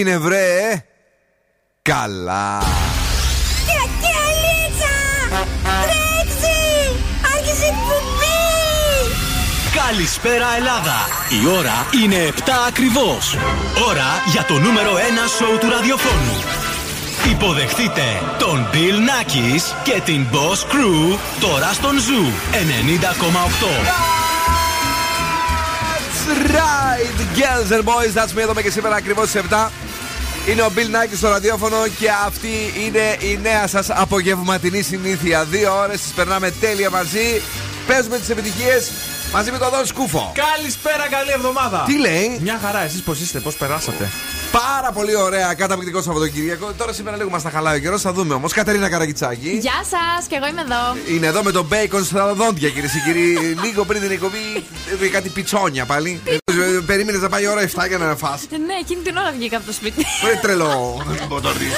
έγινε βρε Καλά Καλησπέρα Ελλάδα! Η ώρα είναι 7 ακριβώς. Ώρα για το νούμερο 1 σοου του ραδιοφώνου. Υποδεχτείτε τον Bill Nackis και την Boss Crew τώρα στον Zoo 90,8. That's right, girls and boys. That's me εδώ και σήμερα ακριβώς στις 7. Είναι ο Bill Nike στο ραδιόφωνο και αυτή είναι η νέα σας απογευματινή συνήθεια. Δύο ώρες τις περνάμε τέλεια μαζί. Παίζουμε τις επιτυχίες μαζί με τον Δόν Σκούφο. Καλησπέρα, καλή εβδομάδα. Τι λέει, Μια χαρά, εσείς πώς είστε, πώς περάσατε; Πάρα πολύ ωραία, καταπληκτικό Σαββατοκύριακο. Τώρα σήμερα λίγο μας τα χαλάει ο καιρός, θα δούμε όμως. Κατερίνα Καραγκιτσάκη. Γεια σας, και εγώ είμαι εδώ. Είναι εδώ με τον μπέικον στα δόντια, κυρίες και κύριοι. Λίγο πριν την εκπομπή, ε, κάτι πιτσόνια πάλι. Περίμενες να πάει η ώρα 7 για να φας Ναι, εκείνη την ώρα βγήκα από το σπίτι. Πολύ τρελό.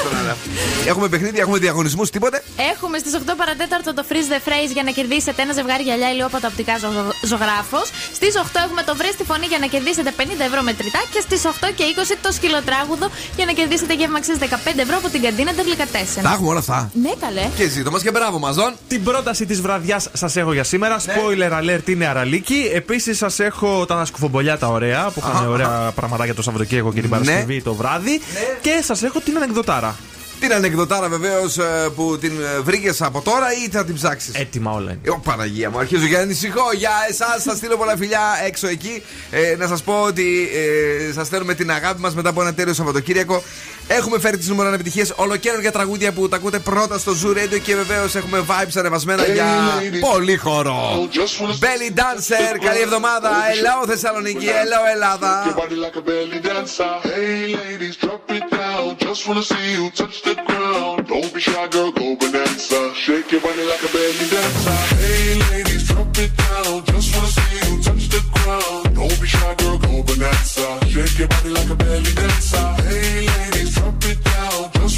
Έχουμε παιχνίδι, έχουμε διαγωνισμούς, τίποτε; Έχουμε στις 8 παρατέταρτο το Freeze the Phrase για να κερδίσετε ένα ζευγάρι γυαλιά ηλιόπατα οπτικά ζω- ζωγράφος. Στις 8 έχουμε το Βρες στη φωνή για να κερδίσετε 50 ευρώ μετρητά. Και στις 8 και 20 το σκυλοτράγουδο για να κερδίσετε γεύμα αξίας 15 ευρώ από την καντίνα Τερλικατέσσερα. Τα έχουμε όλα αυτά. Ναι, καλέ. Και ζήτω μας και μπράβο μας, Δον. Την πρόταση της βραδιάς σας έχω για σήμερα. Ναι. Spoiler alert είναι αραλίκη. Επίσης σας έχω τα σκουφομπολιά τα ωραία που είχαν ωραία πραγματάκια το Σαββατοκύριακο και την Ναι. Παρασκευή το βράδυ. Και σας έχω την ανεκδοτάρα. Την ανεκδοτάρα βεβαίως που την βρήκες από τώρα ή θα την ψάξεις; Έτοιμα όλα είναι. Ω Παναγία μου, αρχίζω για ανησυχώ. Για εσάς, σας στείλω πολλά φιλιά έξω εκεί. Ε, να σας πω ότι ε, σας στέλνουμε την αγάπη μας μετά από ένα τέλειο Σαββατοκύριακο. Έχουμε φέρει τι νούμερο επιτυχίε ολοκαίρια τραγούδια που τα ακούτε πρώτα στο Zoo Radio και βεβαίω έχουμε vibes ανεβασμένα για πολύ χώρο. Belly Dancer, καλή εβδομάδα. Hello Θεσσαλονίκη, hello Ελλάδα. Your body like a belly dancer. Hey ladies, drop it down. Just wanna see you touch the ground. Don't be shy, girl, go bonanza. Shake your body like a belly dancer. Hey ladies, drop it down. Just wanna see you touch the ground. Don't be shy, girl, go bonanza. Shake your body like a belly dancer. Hey ladies,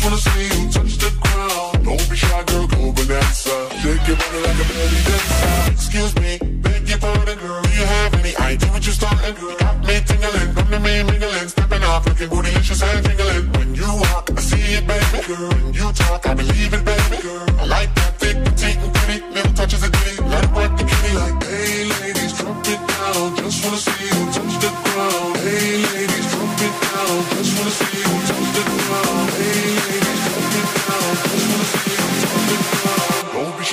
wanna see you touch the ground. Don't be shy, girl, go bonanza. Shake your body like a belly dancer. Excuse me, beg your pardon, girl. Do you have any idea what you're starting, girl? Got me tingling, come to me mingling, stepping off, looking bootylicious and tingling. When you walk, I see it, baby, girl. When you talk, I believe it, baby, girl. I like that thick, petite, and pretty, little touches of ditty. Let it work the kitty like, hey, ladies, drop it down. Just wanna see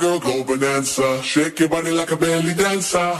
Girl, go bonanza. Shake your body like a belly dancer.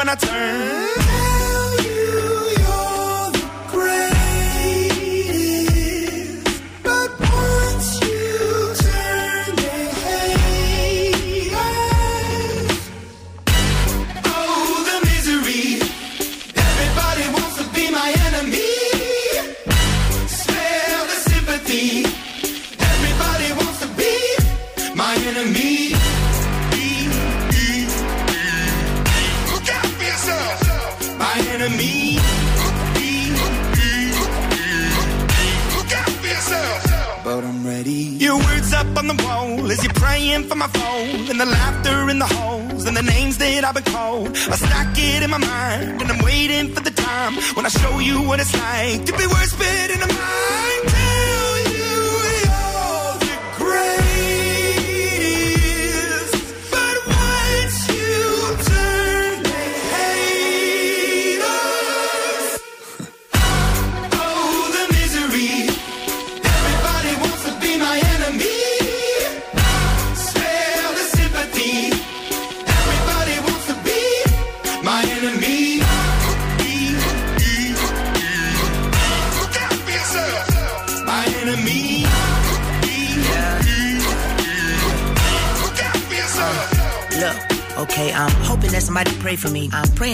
when I turn.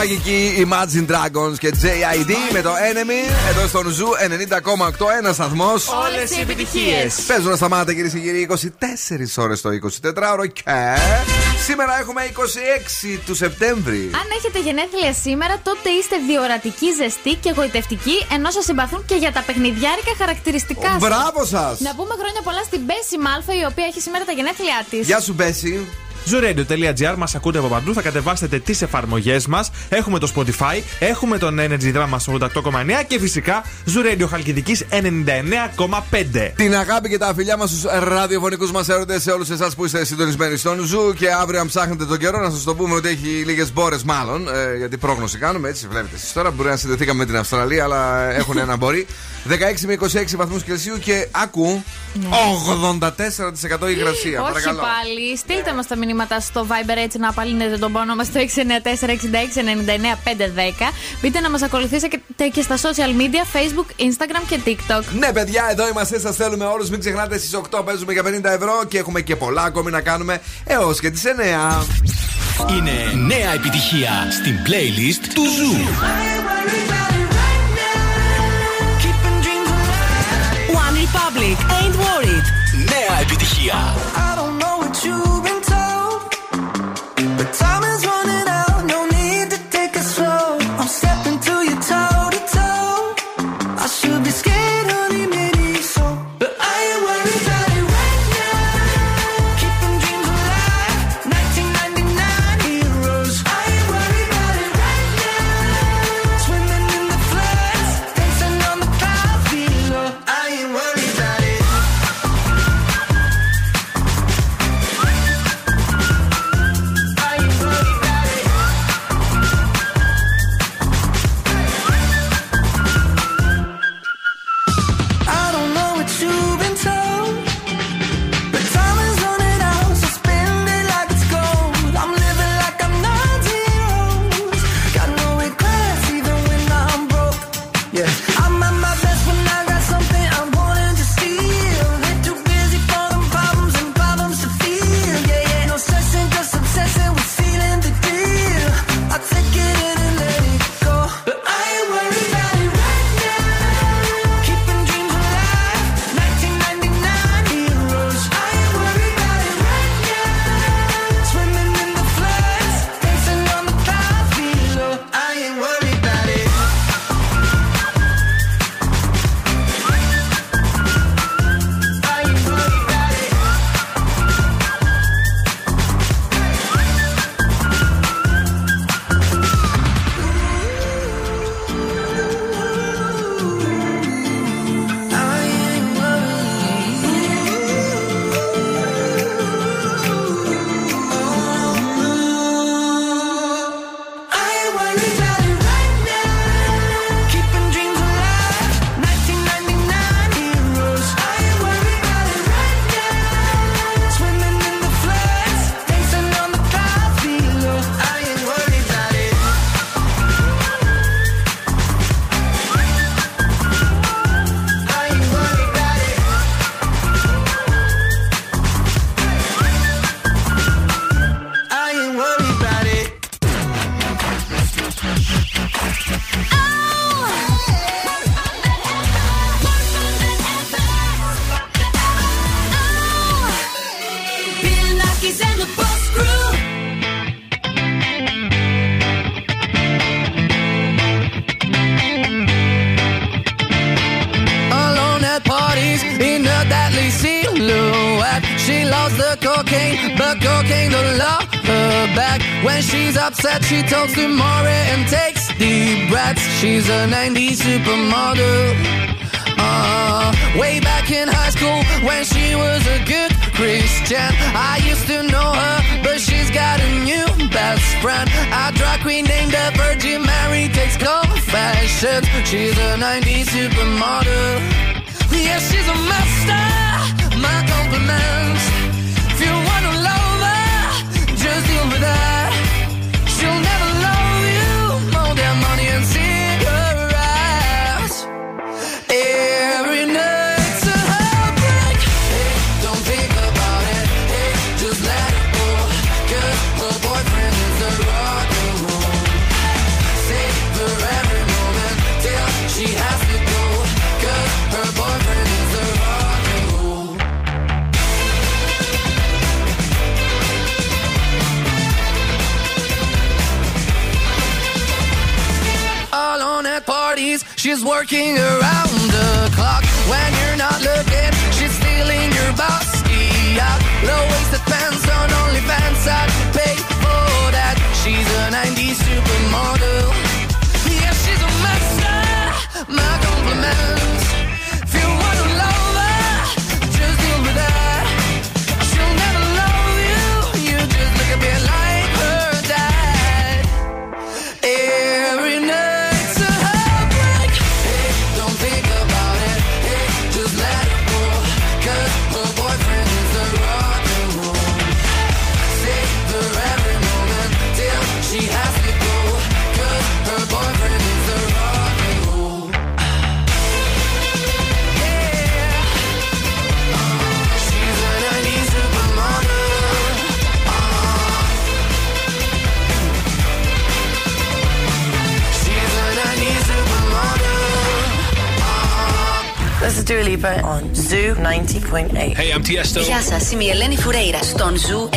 Μαγικοί Imagine Dragons και JID με το Enemy εδώ στον Zoo 90,8 ένας σταθμός. Όλες οι επιτυχίες. Παίζουν ασταμάτητα κυρίες και κύριοι 24 ώρες το 24ωρο και σήμερα έχουμε 26 του Σεπτέμβρη. Αν έχετε γενέθλια σήμερα, τότε είστε διορατικοί, ζεστοί και γοητευτικοί, ενώ σας συμπαθούν και για τα παιχνιδιάρικα χαρακτηριστικά σας. Μπράβο σας! Να πούμε χρόνια πολλά στην Μπέσσυ Μάλφα, η οποία έχει σήμερα τα γενέθλιά της. Γεια σου, Μπέσσυ. Zooradio.gr μας ακούτε από παντού. Θα κατεβάσετε τις εφαρμογές μας. Έχουμε το Spotify, έχουμε τον Energy Drama 88,9 και φυσικά Zoo Radio Χαλκιδική 99,5. Την αγάπη και τα φιλιά μας στους ραδιοφωνικούς μας έρωτες σε όλους εσάς που είστε συντονισμένοι στον Zoo. Και αύριο, αν ψάχνετε τον καιρό, να σας το πούμε ότι έχει λίγες μπόρες, μάλλον. Ε, γιατί πρόγνωση κάνουμε, έτσι βλέπετε εσείς τώρα. Μπορεί να συνδεθήκαμε με την Αυστραλία, αλλά έχουν ένα μπορεί. 16 με 26 βαθμούς Κελσίου και άκου 84% υγρασία. Όχι παρακαλώ. πάλι. Στείλτε μας τα μηνύματα στο Viber έτσι να απαλύνετε τον πόνο μας στο 694-6699-510. Μπείτε να μας ακολουθήσετε και στα social media, Facebook, Instagram και TikTok. Ναι, παιδιά, εδώ είμαστε. Σας θέλουμε όλους. Μην ξεχνάτε στις 8 παίζουμε για 50 ευρώ και έχουμε και πολλά ακόμη να κάνουμε έως και τις 9. Είναι νέα επιτυχία στην playlist του Zoo. One Republic, ain't worried. Νέα επιτυχία. I don't know what you've been told, but time is running Hey, I'm Tiesto. Γεια σας, είμαι η Ελένη Φουρέιρα στον Ζου 90,8.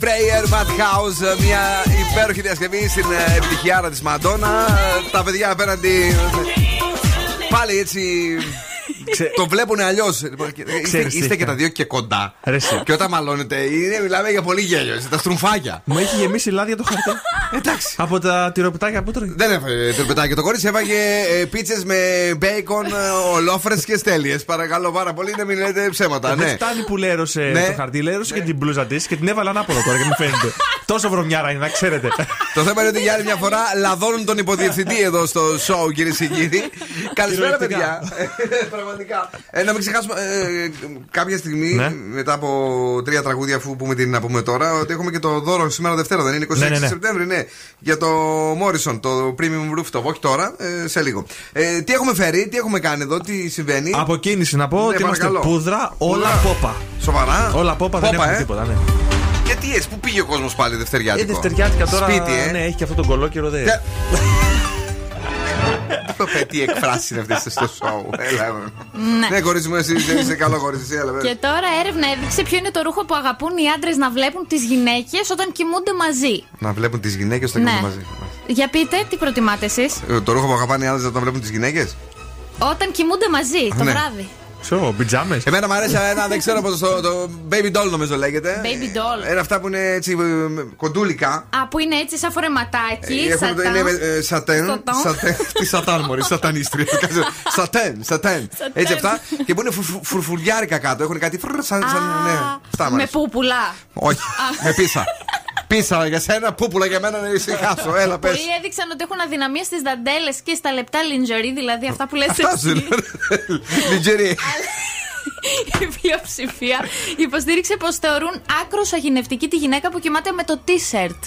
Prayer, Madhouse. Μια υπέροχη διασκευή στην ε, επιτυχιάρα της Μαντόνα. Ε, Τα παιδιά απέναντι. Πάλι έτσι. Το βλέπουν αλλιώς. Είστε, Ξέρεις τι είστε και είχα. τα δύο και κοντά. Ρε εσύ. Και όταν μαλώνετε, είναι, μιλάμε για πολύ γέλιο. είστε Τα στρουμφάκια. Μου έχει γεμίσει λάδια το χαρτί. Εντάξει. Από τα τυροπιτάκια που τρώει; Δεν έφαγε τροπετάκι. Το κορίτσι έφαγε πίτσες με μπέικον, ολόφρες και στέλιες. Παρακαλώ πάρα πολύ να μην λέτε ψέματα. Δεν Ναι. φτάνει που λέρωσε Ναι. το χαρτί, λέρωσε και την μπλούζα της και την έβαλα ανάποδα τώρα και μου φαίνεται. Τόσο βρωμιάρα είναι, να ξέρετε. Το θέμα είναι ότι για άλλη μια φορά λαδώνουν τον υποδιευθυντή εδώ στο show, κυρίες και κύριοι. Καλησπέρα, Κυριολεκτικά. παιδιά. Πραγματικά. Ε, να μην ξεχάσουμε ε, κάποια στιγμή, Ναι. μετά από τρία τραγούδια, αφού πούμε τι να πούμε τώρα, ότι έχουμε και το δώρο σήμερα Δευτέρα, δεν είναι 26 Ναι, ναι, ναι. Σεπτέμβρη, ναι. Για το Morrison, το Premium Rooftop. Όχι τώρα, ε, σε λίγο. Ε, τι έχουμε φέρει, τι έχουμε κάνει εδώ, τι συμβαίνει; Από κίνηση να πω Ναι, ότι είμαστε παρακαλώ. πούδρα, όλα Πούδρα. πόπα. Σοβαρά. Όλα πόπα, δεν Πόπα, έχουμε ε. τίποτα, ναι. Γιατί έτσι, πού πήγε ο κόσμος πάλι Ε, Δευτεριάτικο. δευτεριάτικα τώρα. Σπίτι, ε. Ναι, έχει και αυτό τον κολόκυρο δε. Τε- Τι εκφράσεις είναι αυτές στο show; Έλα. Ναι. Ναι, κορίτσι μου, εσύ εσύ είσαι καλό κορίτσι. εσύ, Έλα, βέβαια. Και τώρα έρευνα έδειξε ποιο είναι το ρούχο που αγαπούν οι άντρες να βλέπουν τις γυναίκες όταν κοιμούνται μαζί. Να βλέπουν τις γυναίκες όταν Ναι. κοιμούνται μαζί. Για πείτε, τι προτιμάτε εσείς; Ε, Το ρούχο που αγαπάνε οι άντρες να το βλέπουν τις γυναίκες; Όταν κοιμούνται μαζί το Ναι. βράδυ. Ξέρω, πιτζάμε. Εμένα μου αρέσει ένα, δεν ξέρω πώς το, το baby doll νομίζω λέγεται. Baby doll. Είναι αυτά που είναι έτσι ε, κοντούλικα. Α, που είναι έτσι σαν φορεματάκι. Ε, Έχουμε το σατάν. είναι ε, σατέν. Σατάν. σατέν Τι σατάν, μωρή, σατανίστρια. Σατέν, σατέν. Έτσι αυτά. Και που είναι φουρ- φουρ- φουρφουριάρικα κάτω. Έχουν κάτι φρρρ, σαν. σαν Α, ναι, αυτά μου με αρέσει. πούπουλα. Όχι, με πίσα. Πίσα για σένα, πούπουλα για μένα να ησυχάσω. Έλα, πες. Πολλοί έδειξαν ότι έχουν αδυναμία στις δαντέλες και στα λεπτά λιντζερί, δηλαδή αυτά που λες Αυτά σου εσύ. είναι. Λιτζερί. Η πλειοψηφία υποστήριξε πως θεωρούν άκρος αγινευτική τη γυναίκα που κοιμάται με το t-shirt.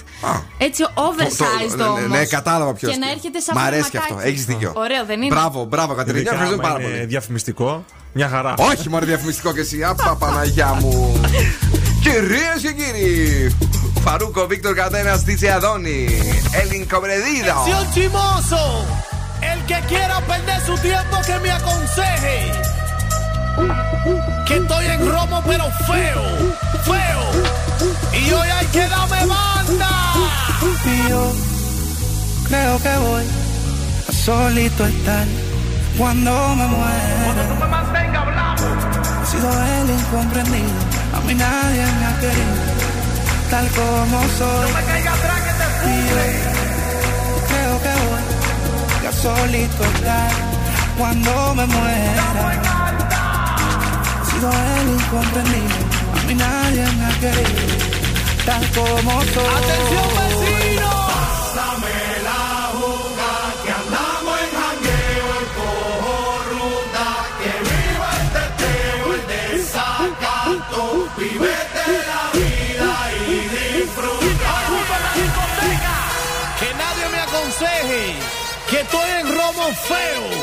Έτσι, oversized ναι, όμως. Ναι, κατάλαβα ποιος. Και να έρχεται σαν Μ' αρέσει και φορεματάκι. αυτό. Έχεις δίκιο. Ωραίο, δεν είναι; Μπράβο, μπράβο, Κατερίνα. Ειδικά Ευχαριστούμε άμα πάρα είναι πολύ. διαφημιστικό. Μια χαρά. Όχι, μόνο διαφημιστικό και εσύ. Απα, Παναγιά μου. Κυρίες και κύριοι, Faruco, Víctor Cadenas, dice a Adoni, el incobredido. Canción chimoso, el que quiera perder su tiempo que me aconseje. Que estoy en romo pero feo, feo. Y hoy hay que darme banda. Y yo creo que voy a solito estar cuando me muera. Cuando tú me mantengas hablando. He sido el incomprendido, a mí nadie me ha querido tal como soy. No me caiga atrás que te pudre. creo que voy a solito estar cuando me muera. He sido el incomprendido, a mí nadie me ha querido, tal como soy. Atención vecino. fail.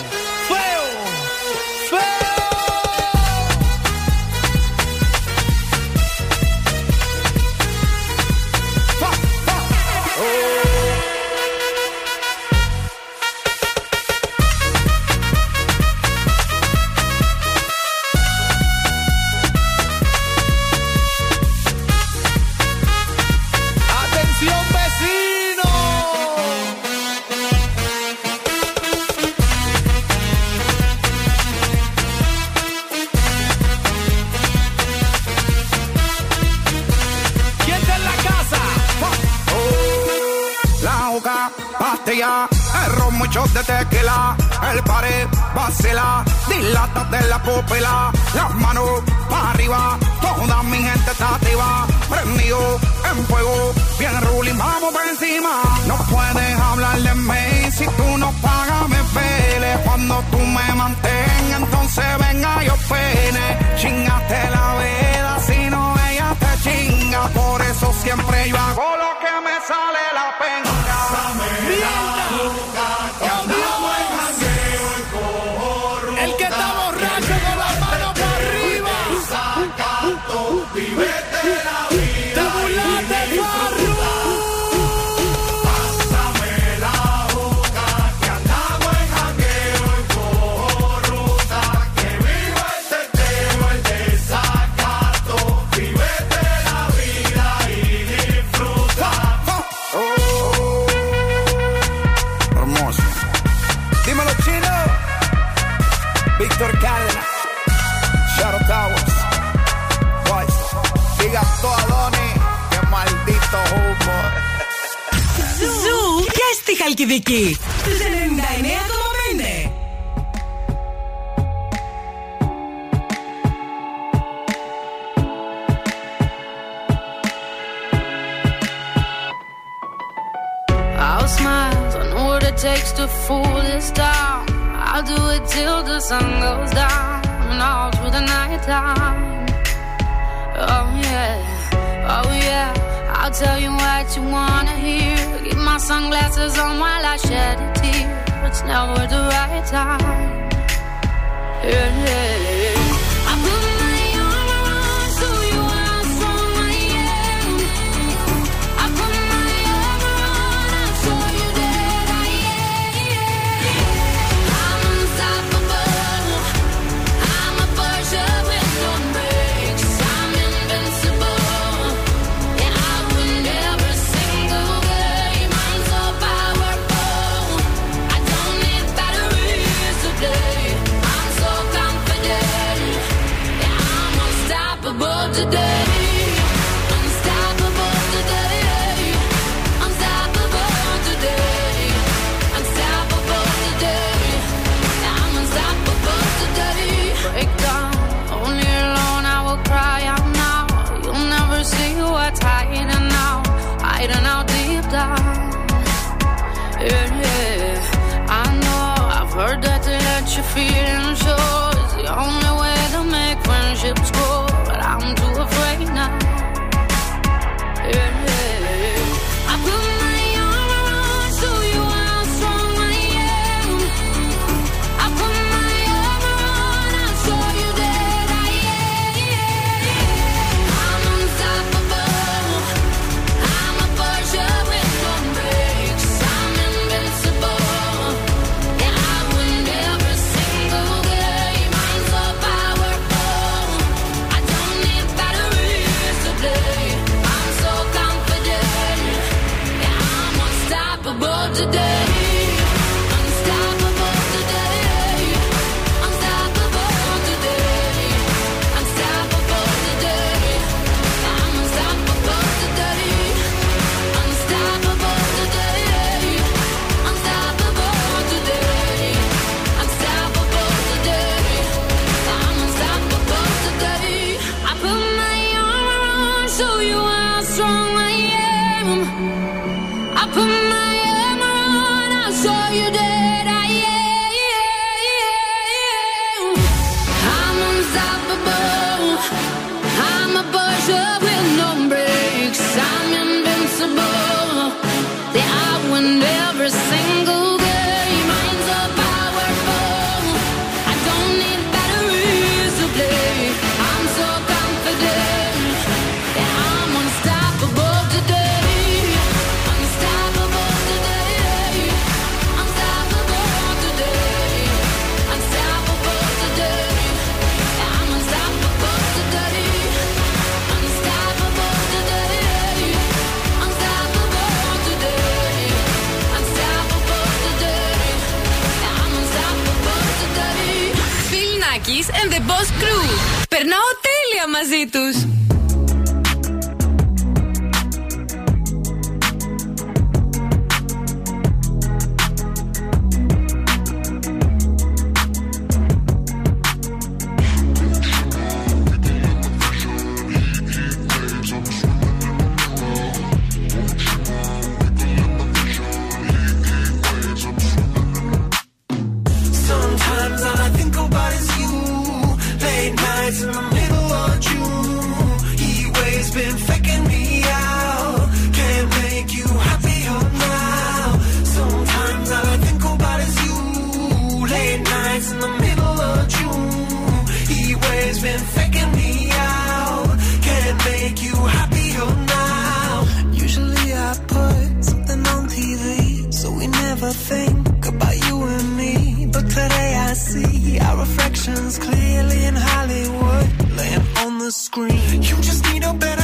clearly in Hollywood, laying on the screen. You just need a better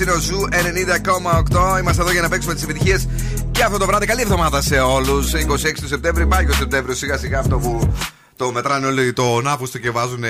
είναι ο Zoo 90,8. Είμαστε εδώ για να παίξουμε τις επιτυχίες και αυτό το βράδυ. Καλή εβδομάδα σε όλους. 26 του Σεπτέμβρη, πάει και ο Σεπτέμβριος σιγά σιγά αυτό που το μετράνε όλοι το Αύγουστο και βάζουν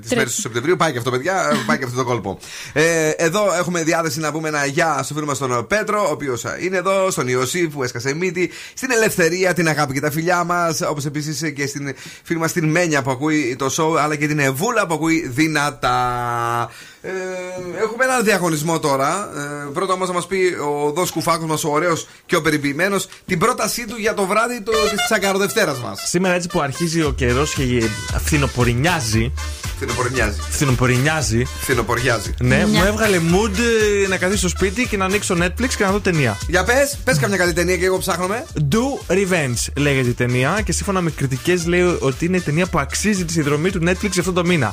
τις μέρες του Σεπτεμβρίου. Πάει και αυτό, παιδιά. πάει και αυτό το κόλπο. Ε, εδώ έχουμε διάθεση να πούμε ένα γεια στο φίλο μας τον Πέτρο, ο οποίος είναι εδώ, στον Ιωσήφ που έσκασε μύτη, στην Ελευθερία, την αγάπη και τα φιλιά μας, όπως επίσης και στην φίλη μας την Μένια που ακούει το show, αλλά και την Εβούλα που ακούει δυνατά. Ε, έχουμε έναν διαγωνισμό τώρα. Ε, πρώτα όμως θα μας πει ο Δό Κουφάκο μα, ο ωραίος και ο περιποιημένος, την πρότασή του για το βράδυ της Τσακαροδευτέρας μας. Σήμερα έτσι που αρχίζει ο καιρός και φθινοπορεινιάζει. Φθινοπορεινιάζει. Φθινοπορεινιάζει. Φθινοποριάζει. Ναι, μου έβγαλε mood ε, να καθίσω στο σπίτι και να ανοίξω Netflix και να δω ταινία. Για πες, πες καμιά καλή ταινία και εγώ ψάχνομαι. Do Revenge λέγεται η ταινία και σύμφωνα με κριτικές λέει ότι είναι η ταινία που αξίζει τη συνδρομή του Netflix αυτό το μήνα.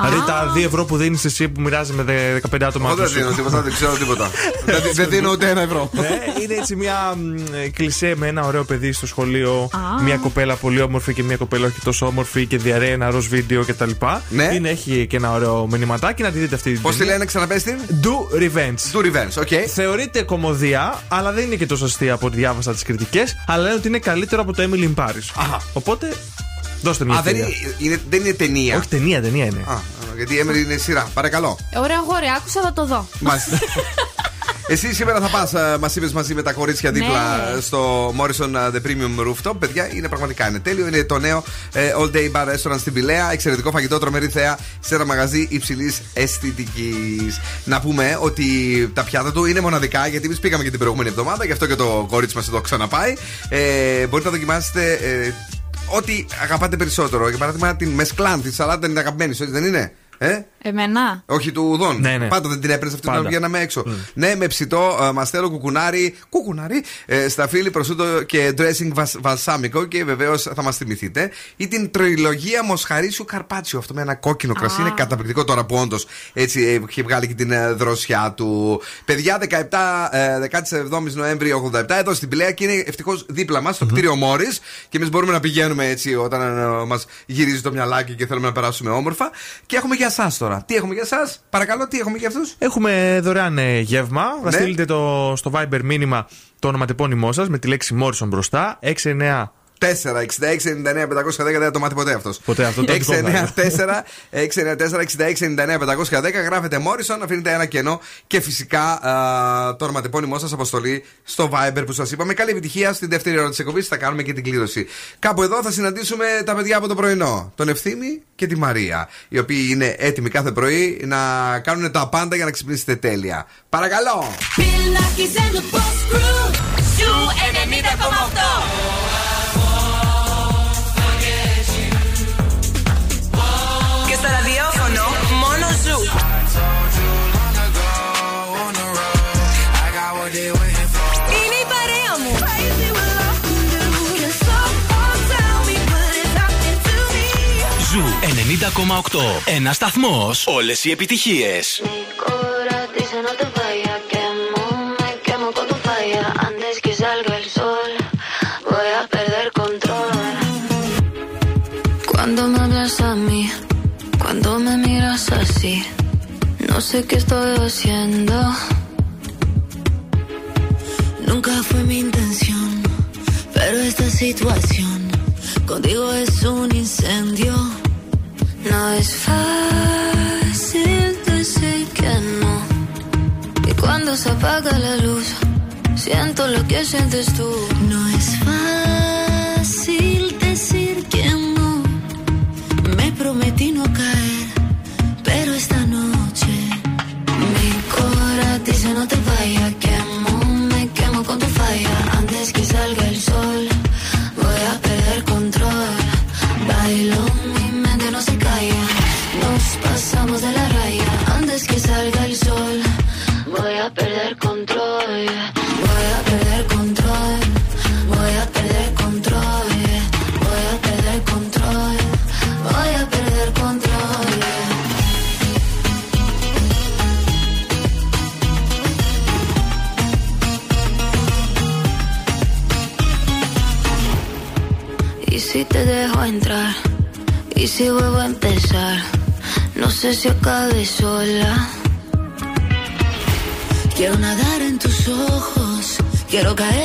Δηλαδή τα 2 ευρώ που δίνεις εσύ που μοιράζει με 15 άτομα. Εγώ δεν δίνω τίποτα, δεν ξέρω τίποτα. Δεν- Δεν δίνω ούτε ένα ευρώ. Ναι, είναι έτσι μια μ, κλισέ με ένα ωραίο παιδί στο σχολείο. Μια κοπέλα πολύ όμορφη και μια κοπέλα όχι τόσο όμορφη και διαρρέει ένα ροζ βίντεο κτλ. Ναι. Είναι, έχει και ένα ωραίο μηνυματάκι να τη δείτε αυτή την Πώς τη ταινία. λένε, ξαναπες την; Do Revenge. Do Revenge, OK. Θεωρείται κωμωδία, αλλά δεν είναι και τόσο αστεία από ό,τι διάβασα τις κριτικές. Αλλά λένε ότι είναι καλύτερο από το Emily in Paris. Οπότε δώστε μια Α, δεν ευκαιρία. είναι, είναι- δεν είναι ταινία. Όχι ταινία, ταινία είναι. Α, γιατί η Emily είναι σειρά. Παρακαλώ. Ωραία, αγόρι, άκουσα, θα το δω. Μάλιστα. Εσύ σήμερα θα πας, μας είπες μαζί με τα κορίτσια Ναι. δίπλα στο Morrison uh, The Premium Rooftop. Παιδιά, είναι πραγματικά είναι τέλειο. Είναι το νέο ε, All Day Bar Restaurant στην Πηλαία. Εξαιρετικό φαγητό, τρομερή θέα σε ένα μαγαζί υψηλής αισθητικής. Να πούμε ότι τα πιάτα του είναι μοναδικά γιατί εμείς πήγαμε και την προηγούμενη εβδομάδα, γι' αυτό και το κορίτσι μας εδώ ξαναπάει. Ε, μπορείτε να δοκιμάσετε. Ε, Ό,τι αγαπάτε περισσότερο. Για παράδειγμα, την μεσκλάν, τη σαλάτα είναι αγαπημένη σου, έτσι δεν είναι. Ε; Εμένα; Όχι του ουδών. Ναι, ναι. Πάντα δεν την έπαιρνε αυτή Πάντα. όταν βγαίναμε έξω. Ναι, με ψητό ε, μαστέλο κουκουνάρι, κουκουνάρι, ε, σταφύλι, προσούτο και dressing βας, βαλσάμικο και βεβαίως θα μας θυμηθείτε. Ή την τριλογία Μοσχαρίσιου Καρπάτσιο. Αυτό με ένα κόκκινο κρασί είναι καταπληκτικό τώρα που όντως έτσι ε, έχει βγάλει και την ε, δροσιά του. Παιδιά, 17, ε, 17 Νοέμβρη 87 εδώ στην Πηλαία και είναι ευτυχώς δίπλα μας στο κτίριο Μόρις και εμείς μπορούμε να πηγαίνουμε έτσι όταν ε, μας γυρίζει το μυαλάκι και θέλουμε να περάσουμε όμορφα. Και έχουμε για εσάς τώρα. Τι έχουμε για εσάς, παρακαλώ, τι έχουμε για αυτούς; Έχουμε δωρεάν ε, γεύμα. Θα Ναι. στείλετε το, στο Viber μήνυμα το ονοματεπώνυμό σας με τη λέξη Morrison μπροστά. 6-9. 4, 66, 99, 510 δεν θα το μάθει ποτέ αυτός. Ποτέ αυτό το δικό μου 694, 694, 66, 99, 510 γράφετε Morrison, αφήνετε ένα κενό και φυσικά α, το ονοματεπώνυμό σας αποστολή στο Viber που σας είπαμε. Καλή επιτυχία στην δεύτερη ώρα της εκπομπής. Θα κάνουμε και την κλήρωση. Κάπου εδώ θα συναντήσουμε τα παιδιά από το πρωινό. Τον Ευθύμη και τη Μαρία. Οι οποίοι είναι έτοιμοι κάθε πρωί να κάνουν τα πάντα για να ξυπνήσετε τέλεια. Παρακαλώ! Sol, voy a perder control. Cuando me hablas a mí, cuando me miras así, no sé qué estoy haciendo. Nunca fue mi intención, pero esta situación contigo es un incendio. No es fácil decir que no. Y cuando se apaga la luz, siento lo que sientes tú. No es fácil decir que no. Me prometí no caer, pero esta noche mi cora dice no te vayas. Quiero caer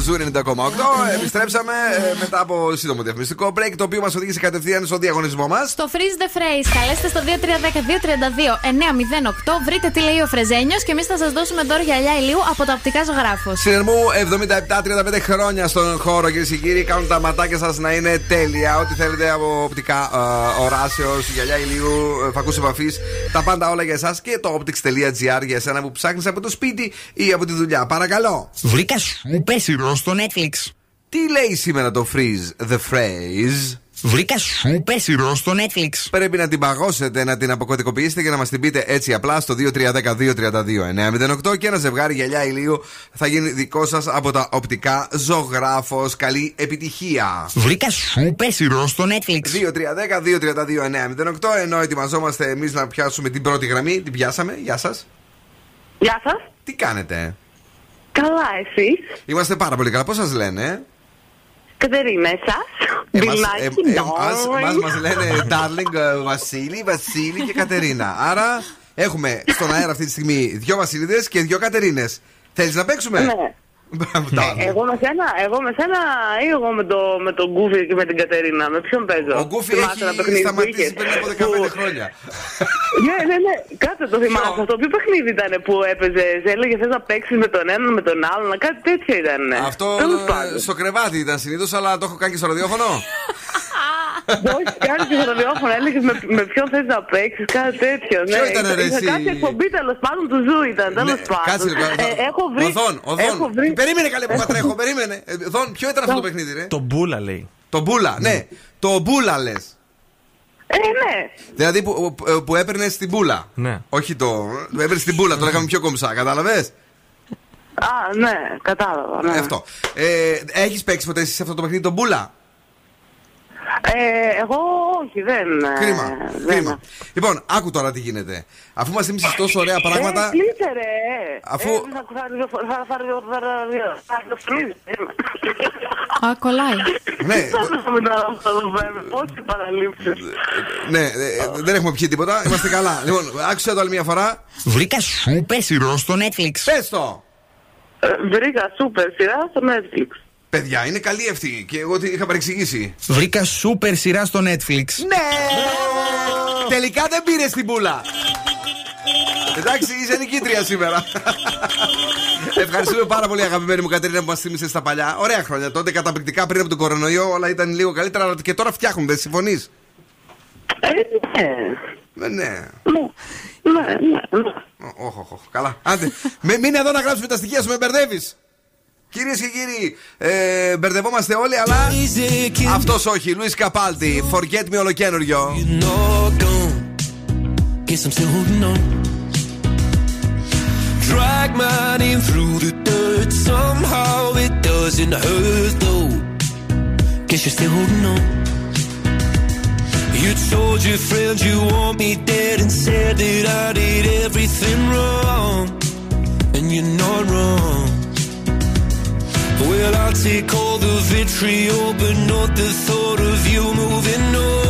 Zoo 90,8. Επιστρέψαμε ε, μετά από σύντομο διαφημιστικό break, το οποίο μας οδήγησε κατευθείαν στο διαγωνισμό μας. Στο Freeze the Phrase, καλέστε στο 2310-232-908. Βρείτε τι λέει ο Φρεζένιος και εμείς θα σας δώσουμε δώρο γυαλιά ηλίου από το οπτικά ζωγράφο. Στην Ερμού 77-35 χρόνια στον χώρο, κυρίες και κύριοι. Κάνουν τα ματάκια σας να είναι τέλεια. Ό,τι θέλετε από οπτικά ε, οράσεως, γυαλιά ηλίου, ε, φακούς επαφής. Τα πάντα όλα για εσάς και το optics.gr για εσένα που ψάχνεις από το σπίτι ή από τη δουλειά. Παρακαλώ. Βρήκα super hero στο Netflix. Τι λέει σήμερα το freeze the phrase. Βρήκα σούπε ηρώ στο Netflix. Πρέπει να την παγώσετε, να την αποκωδικοποιήσετε και να μας την πείτε έτσι απλά στο 2310-232-908 και ένα ζευγάρι γυαλιά ηλίου θα γίνει δικό σας από τα οπτικά ζωγράφος. Καλή επιτυχία. Βρήκα σούπε ηρώ στο Netflix. 2310-232-908 ενώ ετοιμαζόμαστε εμείς να πιάσουμε την πρώτη γραμμή. Την πιάσαμε. Γεια σας. Γεια σας. Τι κάνετε; Καλά, εσύ. Είμαστε πάρα πολύ καλά. Πώς σας λένε; Κατερίνα, εσάς; Μπιλάκι, Μας μας λένε Darling ε, Βασίλη, Βασίλη και Κατερίνα. Άρα έχουμε στον αέρα αυτή τη στιγμή δύο Βασιλίδες και δύο Κατερίνες. Θέλεις να παίξουμε; Ναι. Μπράβο, Ε, Darling. εγώ με σένα, εγώ με σένα ή εγώ με, το, με τον Γκούφι και με την Κατερίνα. Με ποιον παίζω; Ο Γκούφι Θυμάσαι έχει ένα παιχνίδι που σταματήσει είχες; πριν από 15 Που- χρόνια. Ναι, ναι, ναι. Κάτσε το θυμάσαι αυτό. Ποιο παιχνίδι ήταν που έπαιζες, έλεγε θες να παίξεις με τον έναν με τον άλλον. Κάτι τέτοιο ήταν. Αυτό Τέλος ε, πάντων. στο κρεβάτι ήταν συνήθως, αλλά το έχω κάνει και στο ραδιόφωνο. Όχι, κάτι και στο ραδιόφωνο έλεγες με, με ποιον θες να παίξεις, κάτι τέτοιο. Ποιος ναι. ήτανε, ρε, Είχα εσύ; Κάτι εκπομπή τέλος πάντων του Ζου ήταν. Τέλος πάντων. Κάτσε λίγο. Ε, έχω βρει. Οδόν, έχω οδόν. βρει- Περίμενε καλέ που έχω- πατρέχω, περίμενε. Ε, Οδόν, ποιο ήταν αυτό το παιχνίδι, ρε; Το μπούλα λέει. Το μπούλα, ναι. Το μπούλα λες. Ε, ναι. Δηλαδή που, που, που έπαιρνες στην μπούλα. Ναι. Όχι το. Το έπαιρνες στην μπούλα, το λέγαμε πιο κομψά, κατάλαβες; Α, ναι, κατάλαβα. Ναι. Αυτό. Ε, Έχεις παίξει ποτέ εσύ σε αυτό το παιχνίδι τον μπούλα; Ε, εγώ όχι, δεν. ε, Κρίμα. δεν. Κρίμα. Λοιπόν, άκου τώρα τι γίνεται. Αφού μα θύμισε τόσο ωραία πράγματα. Ε, κλείσε ρε. Αφού- Ε, θα- θα- θα- θα- θα- θα- θα- θα ραδιοφωνείς. Α, κολλάει. Ναι, Θα με τα- θα το παίρνω. Πόσοι παραλήψεις. ναι, ε, ε, δεν έχουμε πιει τίποτα. Είμαστε καλά. Λοιπόν, άκουσε το άλλη μια φορά. Βρήκα σούπερ σειρό στο Netflix. Πες το! Ε, Βρήκα σούπερ σειρά στο Netflix. Παιδιά, είναι καλή αυτή και εγώ την είχα παρεξηγήσει. Βρήκα σούπερ σειρά στο Netflix. Ναι! Τελικά δεν πήρε την πούλα. Εντάξει, είσαι νικήτρια σήμερα. Ευχαριστούμε πάρα πολύ, αγαπημένη μου Κατερίνα, που μας θύμισες στα παλιά. Ωραία χρόνια τότε, καταπληκτικά πριν από τον κορονοϊό. Όλα ήταν λίγο καλύτερα, αλλά και τώρα φτιάχνουν, δεν συμφωνεί. ναι. Ναι, ναι. Ναι, ναι, ναι. Όχ, όχ, όχ. Καλά. Άντε. Με, μείνε εδώ να γράψουμε τα στοιχεία σου, με μπερδεύεις. Κυρίε και κύριοι, ε, μπερδευόμαστε όλοι, αλλά αυτό όχι. Λουί Καπάλτη, forget me ολοκένουργιο. Guess I'm still holding on. Drag my name through the dirt. Somehow it doesn't hurt though. Guess you're still holding on. You told your friends you want me dead and said that I did everything wrong. And you're not wrong. Well, I'll take all the vitriol, but not the thought of you moving on.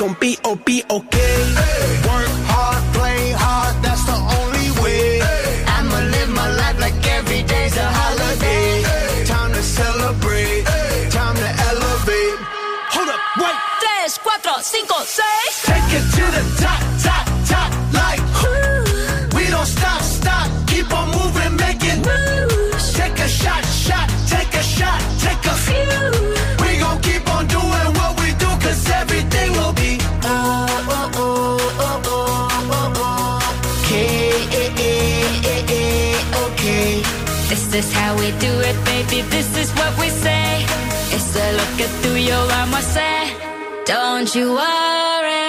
con P.O.P. OK. Hey. is how we do it, baby. This is what we say. It's a look at through your armor, say. Don't you worry.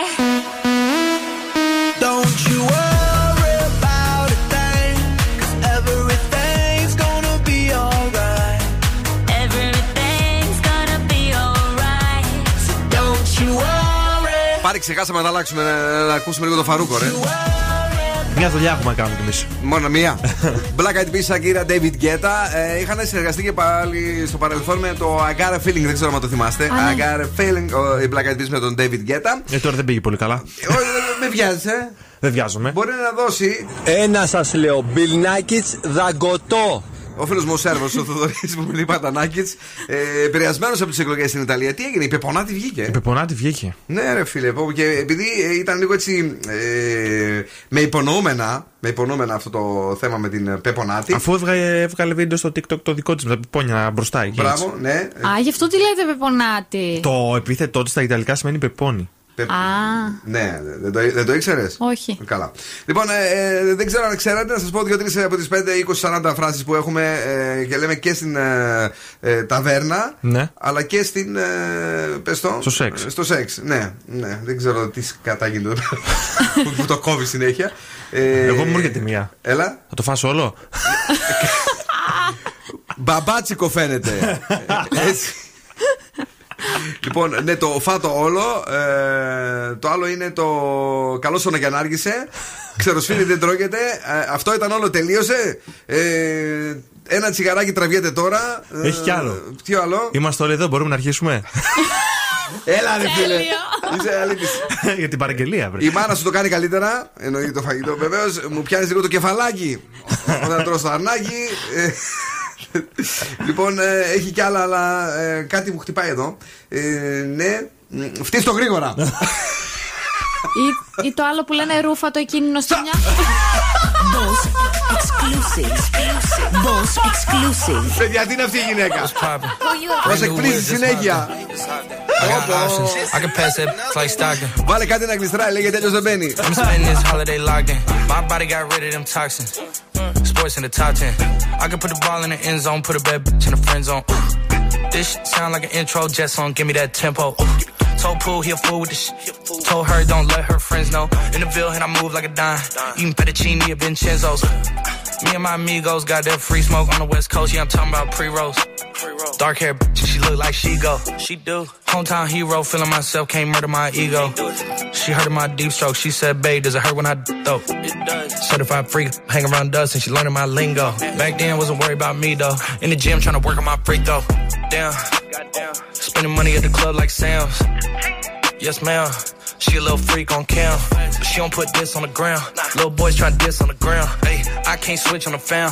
Don't you worry about a thing. Cause everything's gonna be alright. Everything's gonna be alright. So don't you worry. Πάρε, ξεχάσαμε να αλλάξουμε να, να ακούσουμε λίγο το φαρούκο, ρε. Μια δουλειά έχουμε να κάνουμε κι εμείς. Μόνο μία. Black Eyed Peas, Akira, David Guetta. Ε, είχαν συνεργαστεί και πάλι στο παρελθόν με το I Got a Feeling. Δεν ξέρω αν το θυμάστε. I Got a Feeling, ο- η Black Eyed Peas με τον David Guetta. Ε, τώρα δεν πήγε πολύ καλά. Ε, όχι, Με βιάζει, ε. Δεν βιάζομαι. Μπορεί να δώσει Ένα σας λέω, Μπιλνάκιτ δαγκωτό. Ο φίλος μου ο Σέρβος, ο Θοδωρής που μου λέει Πατανάκη, ε, επηρεασμένος από τις εκλογές στην Ιταλία. Τι έγινε, η Πεπονάτη βγήκε. Η Πεπονάτη βγήκε. Ναι, ρε φίλε, πω, και επειδή ε, ήταν λίγο έτσι ε, με υπονοούμενα, με υπονοούμενα αυτό το θέμα με την ε, Πεπονάτη. Αφού έβγαλε, έβγαλε βίντεο στο TikTok το δικό της με τα πιπόνια μπροστά εκεί. έτσι. Μπράβο, ναι. Α, γι' αυτό τι λέτε πεπονάτη. Το επίθετό της στα Ιταλικά σημαίνει πεπόνι. Πε- Α, Ναι, δεν το, δεν το ήξερες; όχι. Καλά. Λοιπόν, ε, ε, δεν ξέρω αν ξέρατε, να σας πω δύο-τρεις από τις 5, 20, 40 φράσεις που έχουμε ε, και λέμε και στην ε, ε, ταβέρνα, Ναι. αλλά και στην. Ε, πες το, Στο σεξ. Ε, Στο σεξ, ναι. ναι. Δεν ξέρω τι κατά γίνεται εδώ πέρα, που, που το κόβεις συνέχεια. Ε, Εγώ μου έρχεται μία. Έλα. Θα το φας όλο; Μπαμπάτσικο φαίνεται. Ε, Έτσι. Λοιπόν, ναι, το φάτο όλο. Ε, το άλλο είναι το καλό στον να άργησε. Ξεροσφύρι δεν τρώγεται. Ε, αυτό ήταν όλο, τελείωσε. Ε, ένα τσιγαράκι τραβιέται τώρα. Ε, Έχει κι άλλο. Ποιο άλλο; Είμαστε όλοι εδώ, μπορούμε να αρχίσουμε; Έλα, ρε φίλε. Είσαι αλήτης. Για την παραγγελία, βρε. Η μάνα σου το κάνει καλύτερα. Εννοεί το φαγητό. Βεβαίως μου πιάνεις λίγο το κεφαλάκι. Όταν τρως το αρνάκι. Ε, λοιπόν, ε, έχει κι άλλα, αλλά ε, κάτι μου χτυπάει εδώ. Ε, ναι. Φτύστο γρήγορα. Ή, ή το άλλο που λένε ρούφα το εκκίνηνο στη μια. Boss exclusive. Boss exclusive. Παιδιά, τι είναι αυτή η γυναίκα. Μα εκπλήσει συνέχεια. I can pass that like stocking. Βάλε κάτι να γλιστράει, λέγεται τέλο δεν μπαίνει. I'm spending this holiday locked in. My body got rid of them toxins. Sports in the top 10. I can put the ball in the end zone, put a bad bitch in the friend zone. Ooh. This shit sound like an intro jet song, give me that tempo. Ooh. Told Pooh he a fool with this shit. Told her don't let her friends know. In the Ville and I move like a dime. Eating fettuccine at Vincenzo's. Me and my amigos got that free smoke on the west coast. Yeah, I'm talking about pre-rolls. Dark hair, bitch, look like she go. She do. Hometown hero, feeling myself, can't murder my ego. She heard of my deep stroke. She said, babe, does it hurt when I throw? It does. Certified freak, hang around dust and she learning my lingo. Back then, wasn't worried about me though. In the gym, trying to work on my freak though. Damn. Spending money at the club like Sam's. Yes, ma'am. She a little freak on cam, but she don't put this on the ground. Little boys try diss on the ground. Hey, I can't switch on the fan.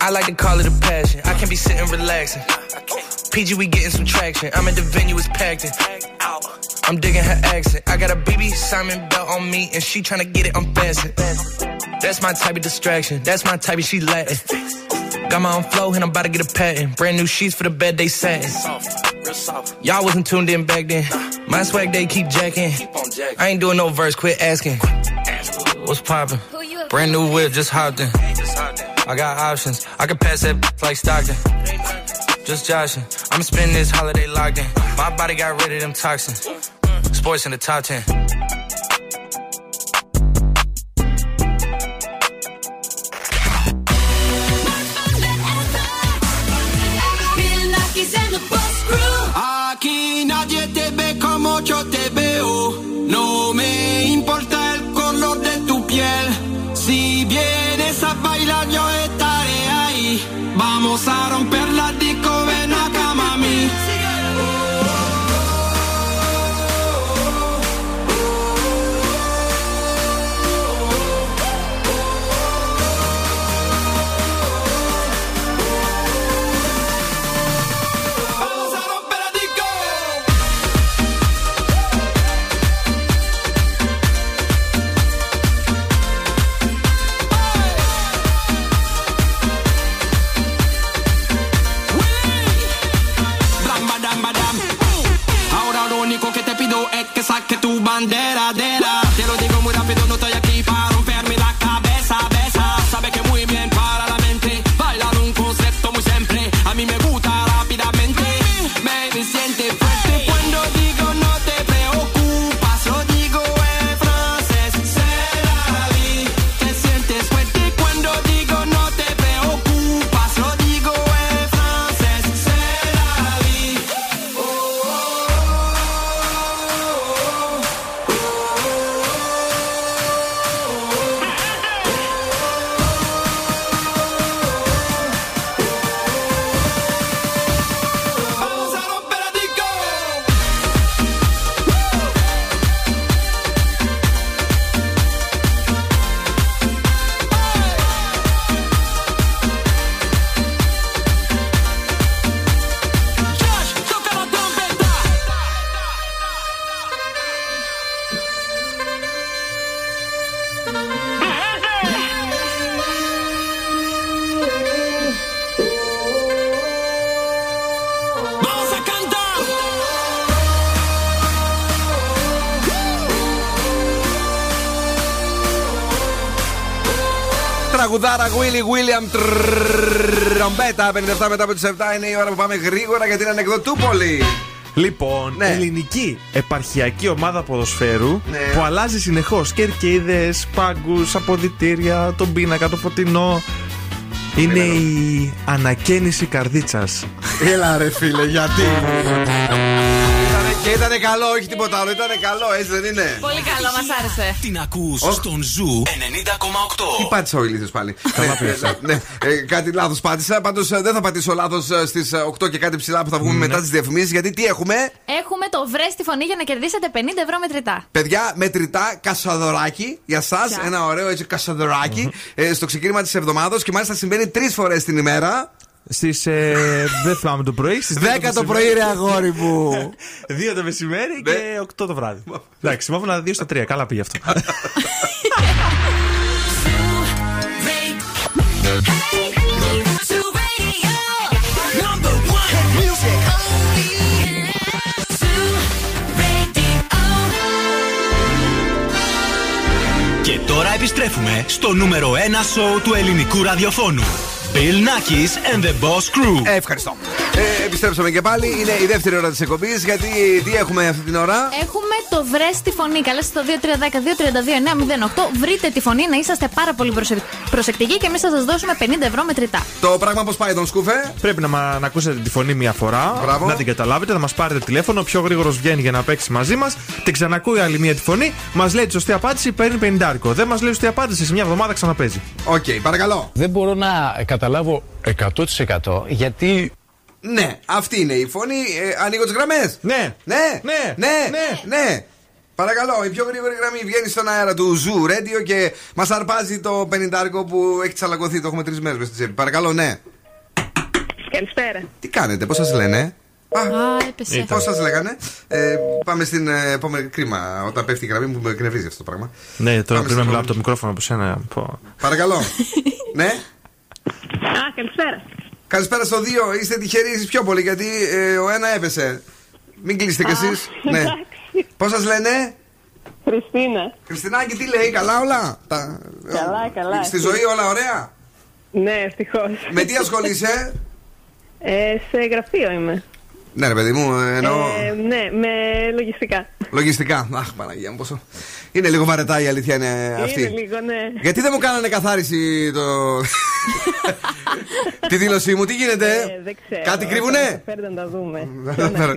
I like to call it a passion. I can't be sitting relaxing. PG, we getting some traction. I'm at the venue, it's packed in. I'm digging her accent. I got a BB Simon belt on me, and she tryna get it unfastened. That's my type of distraction. That's my type of she Latin. Got my own flow, and I'm about to get a patent. Brand new sheets for the bed, they satin. Y'all wasn't tuned in back then. My swag, they keep jacking. I ain't doing no verse, quit asking. What's poppin'? Brand new whip, just hopped in. I got options. I can pass that like Stockton. Just joshing. I'm spending this holiday locked in. My body got rid of them toxins. Sports in the top 10. Τραγουδάρα Willy William Τρομπέτα. 57 μετά από τις 7 είναι η ώρα που πάμε γρήγορα για την ανεκδοτούπολη. Λοιπόν, Ναι. ελληνική επαρχιακή ομάδα ποδοσφαίρου Ναι. που αλλάζει συνεχώς κερκίδες, πάγκους, αποδητήρια, τον πίνακα, το φωτεινό. Είναι η ανακαίνιση καρδίτσας. Έλα ρε φίλε, γιατί; Και ήταν καλό, όχι τίποτα άλλο. Ήταν καλό, έτσι δεν είναι; Πολύ καλό, μας άρεσε. Την ακούς Ω. στον Zoo 90,8. Τι πάτησα ο ηλίθιος πάλι; Ναι, ε, ναι, ε, κάτι λάθος πάτησα. Πάντως δεν θα πατήσω λάθος στις 8 και κάτι ψιλά που θα βγούμε μετά τις διαφημίσεις. Γιατί τι έχουμε; Έχουμε το βρες τη φωνή για να κερδίσετε 50 ευρώ μετρητά. Παιδιά, μετρητά κασαδουράκι για εσάς. Ποια; Ένα ωραίο έτσι κασαδουράκι ε, στο ξεκίνημα της εβδομάδας και μάλιστα συμβαίνει τρεις φορές την ημέρα. Στις. Ε, δεν θυμάμαι το πρωί. Στις 10 το πρωί, ρε αγόρι μου. 2 το μεσημέρι Ναι. και 8 το βράδυ. Εντάξει, μόφωνα 2 στα 3. Καλά πήγε αυτό. Και τώρα επιστρέφουμε στο νούμερο 1 σοου του ελληνικού ραδιοφώνου. Bill Nackis and the Boss Crew. Ε, ευχαριστώ. Ε, επιστρέψαμε και πάλι. Είναι η δεύτερη ώρα της εκπομπής. Γιατί τι έχουμε αυτή την ώρα; Έχουμε το βρες τη φωνή. Καλέστε το 2310-232-908. Βρείτε τη φωνή να είσαστε πάρα πολύ προσε- προσεκτικοί και εμείς θα σας δώσουμε 50 ευρώ μετρητά. Το πράγμα πώς πάει, τον σκούφε; Πρέπει να, μα- να ακούσετε τη φωνή μία φορά, Μπράβο. να την καταλάβετε, θα μας πάρετε τηλέφωνο. Ο πιο γρήγορος βγαίνει για να παίξει μαζί μας. Την ξανακούει άλλη μία τη φωνή, μας λέει τη σωστή απάντηση, παίρνει 50άρικο. Δεν μας λέει σωστή απάντηση, σε μια εβδομάδα ξαναπαίζει. Οκ, παρακαλώ. Δεν μπορώ να καταλάβω 100% γιατί Ναι, αυτή είναι η φωνή. Ε, ανοίγω τις γραμμές. Ναι. Ναι. Ναι. Ναι. ναι. Παρακαλώ, η πιο γρήγορη γραμμή βγαίνει στον αέρα του Zoo Radio και μας αρπάζει το 50 που έχει τσαλακωθεί. Το έχουμε τρεις μέρες μες στην τσέπη. Παρακαλώ, ναι. Καλησπέρα. Τι κάνετε, πώς σας λένε; Α, έπεσε. Πώς σας λέγανε; Ε, πάμε στην ε, επόμενη κρίμα. Όταν πέφτει η γραμμή μου, με εκνευρίζει αυτό το πράγμα. Ναι, τώρα Πάμε πρέπει να στην μιλάω από το μικρόφωνο από σένα. Πω. Παρακαλώ. ναι. Α, καλησπέρα. Καλησπέρα στο 2. Είστε τυχεροί εσείς πιο πολύ γιατί ε, ο ένα έπεσε. Μην κλείσετε κι εσείς. ναι. Πώς σας λένε, Χριστίνα. Χριστινάκη, τι λέει, καλά όλα; Τα... Καλά, καλά. Στη ζωή όλα ωραία; Ναι, ευτυχώς. Με τι ασχολείσαι, Ε, σε γραφείο είμαι. Ναι, ρε παιδί μου, εννοώ. Ε, ναι, με λογιστικά. Λογιστικά. Αχ, Παναγία μου, πόσο. Είναι λίγο βαρετά η αλήθεια είναι αυτή. Είναι λίγο, ναι. Γιατί δεν μου κάνανε καθάριση το. τη δήλωσή μου, τι γίνεται; Ε, δεν ξέρω. Κάτι κρύβουνε; Φέρτε να τα δούμε.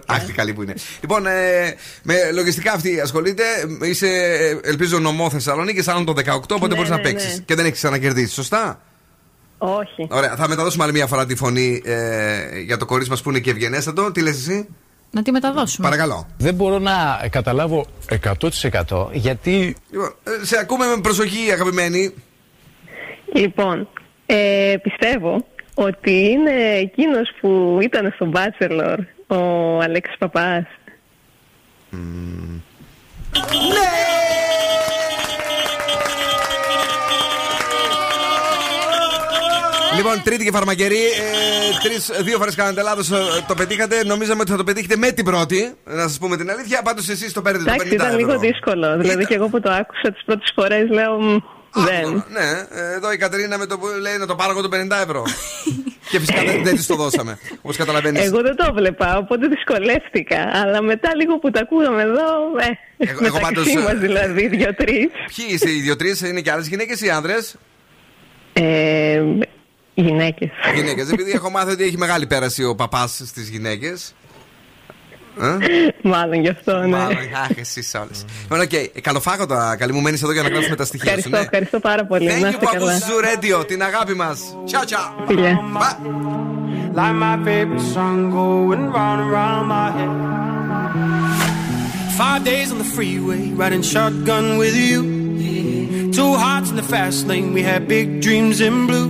Αχ, τι καλή που είναι. Λοιπόν, ε, με λογιστικά αυτή ασχολείται. Είσαι, ε, ελπίζω, νομό Θεσσαλονίκη, άλλον το 18, οπότε Ναι, μπορείς να ναι, παίξεις. ναι. Και δεν έχεις ξανακερδίσει, σωστά; Όχι. Ωραία, θα μεταδώσουμε άλλη μια φορά τη φωνή ε, για το κορίτσι μας που είναι και ευγενέστατο. Τι λες εσύ, Να τη μεταδώσουμε. παρακαλώ. δεν μπορώ να καταλάβω 100% γιατί Λοιπόν, ε, σε ακούμε με προσοχή, αγαπημένη. Λοιπόν, ε, πιστεύω ότι είναι εκείνος που ήταν στο Bachelor, ο Αλέξης Παπάς. Λοιπόν, τρίτη και φαρμακερή. Ε, τρεις, δύο φορές κάνατε λάθος, το πετύχατε. Νομίζαμε ότι θα το πετύχετε με την πρώτη. Να σας πούμε την αλήθεια. Πάντως εσείς το παίρνετε το 50 Εντάξει, ήταν ευρώ. λίγο δύσκολο. Δηλαδή και εγώ που το άκουσα τις πρώτες φορές λέω «Μ, δεν. Ναι, ε, εδώ η Κατερίνα με το που λέει να το πάρω εγώ το 50 ευρώ. και φυσικά δεν, δεν της το δώσαμε. Όπως καταλαβαίνεις. Εγώ δεν το βλέπα, οπότε δυσκολεύτηκα. Αλλά μετά λίγο που τα ακούγαμε εδώ, ε, Εγώ- εγώ μεταξύ πάντως, μας ε, δηλαδή, δύο-τρεις. Ποιοι είστε οι δύο-τρει, είναι και άλλες γυναίκες ή άνδρες; Ε, γυναίκες. Γυναίκες. Επειδή έχω μάθει ότι έχει μεγάλη πέραση ο παπάς στις γυναίκες. Μάλλον γι' αυτό, ναι. Μάλλον, αχ, εσείς όλες. Λοιπόν, οκ. Ε, Καλοφάγωτα, καλή μου μένει εδώ για να γράψουμε τα στοιχεία σου. Ευχαριστώ, Ναι. ευχαριστώ πάρα πολύ. Να Thank you είστε που καλά. ακούς Zoo Radio, την αγάπη μας. Ciao, ciao. Φιλιά. Like my favorite song going round and round my head. Five days on the freeway, riding shotgun with you. Two hearts in the fast lane, we had big dreams in blue.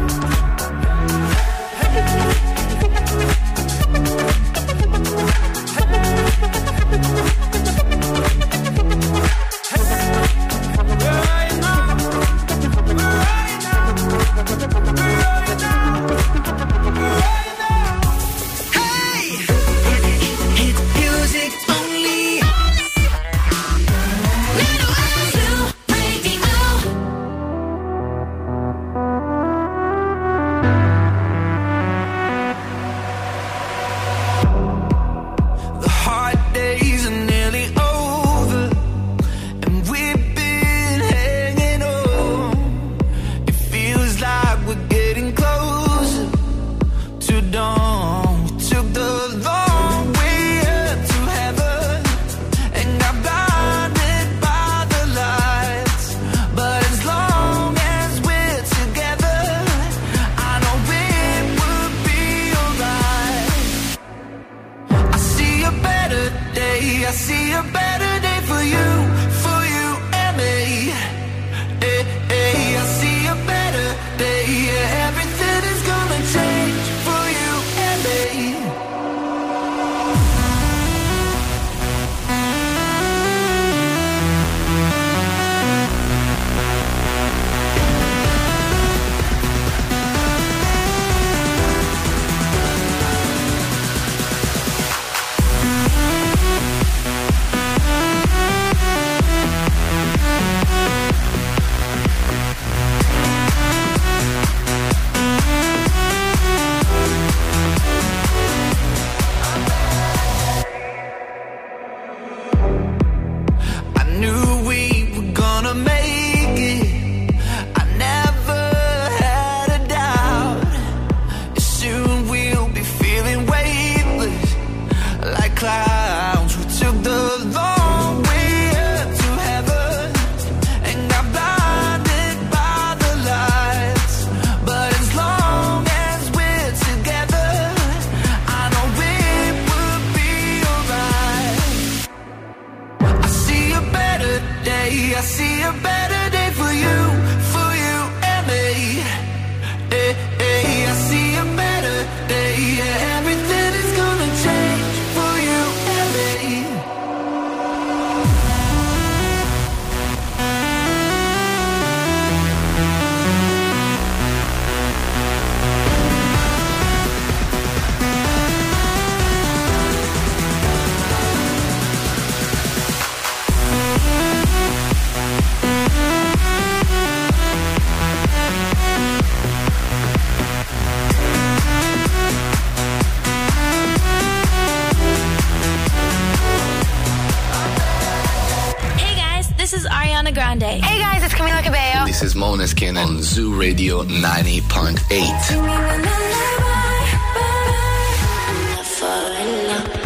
This is Ariana Grande. Hey guys, it's Camila Cabello. This is Moneskin on Zoo Radio 90.8.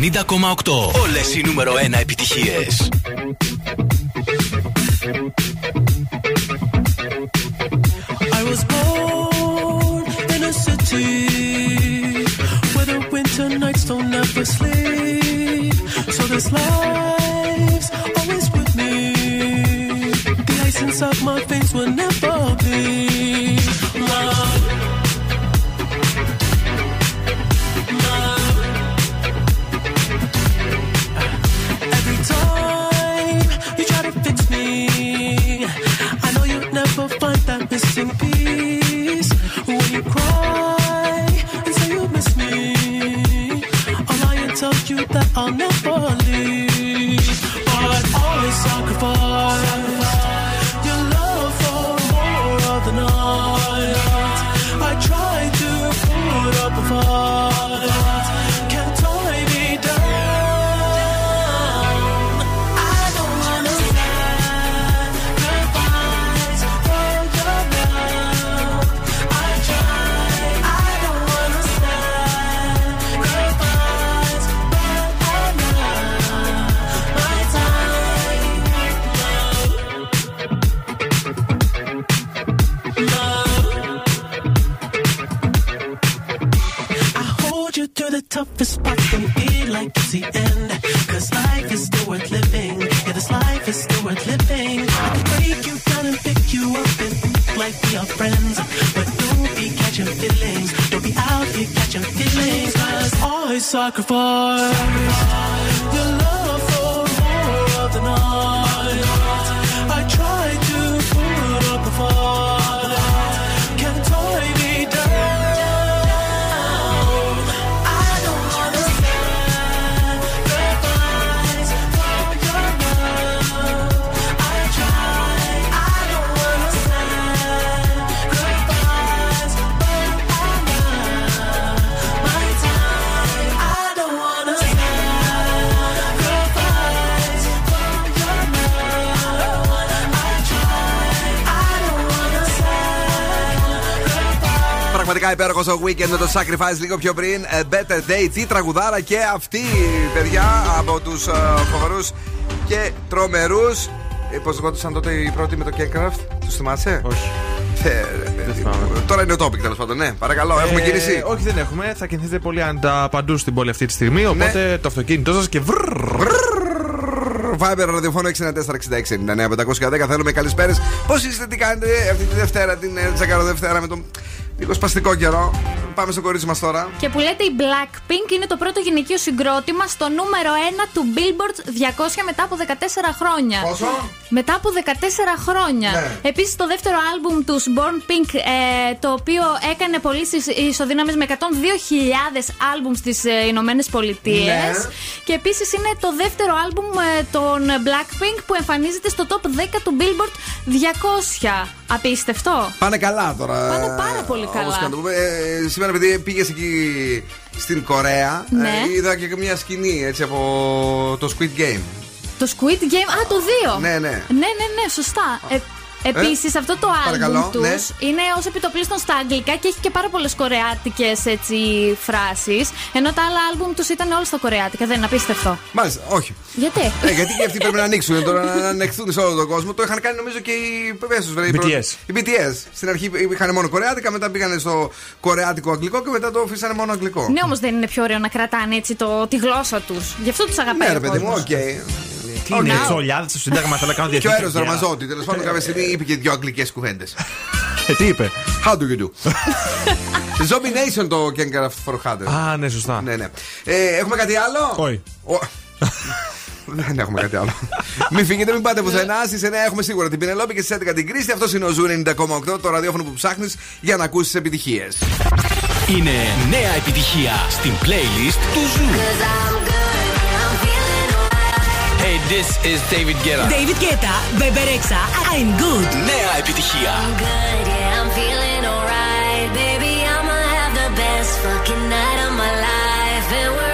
90,8. Όλες οι νούμερο 1 επιτυχίες. I was born in a city where the winter nights don't ever sleep. So this life's always with me. The ice inside my veins will never Πραγματικά υπέροχο ο weekend με το sacrifice λίγο πιο πριν. A better day, τι τραγουδάρα και αυτή, παιδιά, από τους φοβερούς και τρομερούς. Πώς λεγόντουσαν τότε οι πρώτοι με το Kecraft, τους θυμάσαι; Όχι. Ε, Τώρα είναι ο topic τέλος πάντων, ναι. Παρακαλώ, έχουμε Ε, κίνηση. Όχι, δεν έχουμε. Θα κινηθείτε πολύ αντα παντού στην πόλη αυτή τη στιγμή. Οπότε το αυτοκίνητό σας και βρρρρ. Viber ραδιοφόνο 694-6699-510. Θέλουμε καλησπέρε. Πώ είστε, τι κάνετε αυτή τη Δευτέρα, την ε, Τσακαρο Δευτέρα με τον λίγο σπαστικό καιρό. Πάμε στο κορίτσι μας τώρα. Και που λέτε η Blackpink είναι το πρώτο γυναικείο συγκρότημα στο νούμερο 1 του Billboard 200 μετά από 14 χρόνια. Πόσο; Μετά από 14 χρόνια. Ναι. Επίσης το δεύτερο άλμπουμ τους Born Pink, ε, το οποίο έκανε πωλήσει ισοδύναμες με 102.000 άλμπουμς στις ε, Ηνωμένες Πολιτείες. Ναι. Και επίσης είναι το δεύτερο άλμπουμ ε, των Blackpink που εμφανίζεται στο top 10 του Billboard 200. Απίστευτο. Πάνε καλά τώρα. Πάνε πάρα πολύ καλά. Όπως και να το πούμε. Ε, σήμερα, επειδή πήγες εκεί στην Κορέα, Ναι. ε, είδα και μια σκηνή έτσι από το Squid Game. Το Squid Game. Α, το 2. Ναι, ναι. Ναι, ναι, ναι, σωστά. Ε, Επίσης, αυτό το Ε, παρακαλώ, άλμπουμ τους ναι. είναι ως επιτοπλίστων στα αγγλικά και έχει και πάρα πολλές κορεάτικες φράσεις. Ενώ τα άλλα άλμπουμ τους ήταν όλα στα κορεάτικα. Δεν είναι απίστευτο. Μάλιστα, όχι. Γιατί; Ε, γιατί και αυτοί πρέπει να ανοίξουν τώρα, να ανεχθούν σε όλο τον κόσμο. Το είχαν κάνει νομίζω και οι πες τους, βέβαια, οι BTS. πρώτοι- Οι BTS. Στην αρχή είχαν μόνο κορεάτικα, μετά πήγανε στο κορεάτικο αγγλικό και μετά το αφήσανε μόνο αγγλικό. Ναι, όμως δεν είναι πιο ωραίο να κρατάνε έτσι το, τη γλώσσα τους. Γι' αυτό τους αγαπάει. Ναι, ρε ο παιδί μου, κόσμος. οκ. Τι είναι, τσολιάδες στο Σύνταγμα, θέλω να κάνω Και ο διευθυντή. Έρο Δαρμαζότη, τέλος πάντων, κάποια στιγμή είπε και δύο αγγλικές κουβέντες. Ε, τι είπε; How do you do? Zombie Nation το Kengar for Hunter. Α, ναι, σωστά. Ναι, ναι. Ε, έχουμε κάτι άλλο; Όχι. Ο- Δεν έχουμε κάτι άλλο. μην φύγετε, μην πάτε πουθενά. Στις 9 έχουμε σίγουρα την Πινελόπη και στις 11 την Κρίστη. Αυτός είναι ο Zoo 90,8, το ραδιόφωνο που ψάχνεις για να ακούσεις επιτυχίες. Είναι νέα επιτυχία στην playlist του Zoo. Hey, this is David Guetta. David Guetta, Bebe Rexha, I'm good. Νέα επιτυχία. good, yeah, I'm feeling alright. Baby, I'ma have the best fucking night of my life. And wherever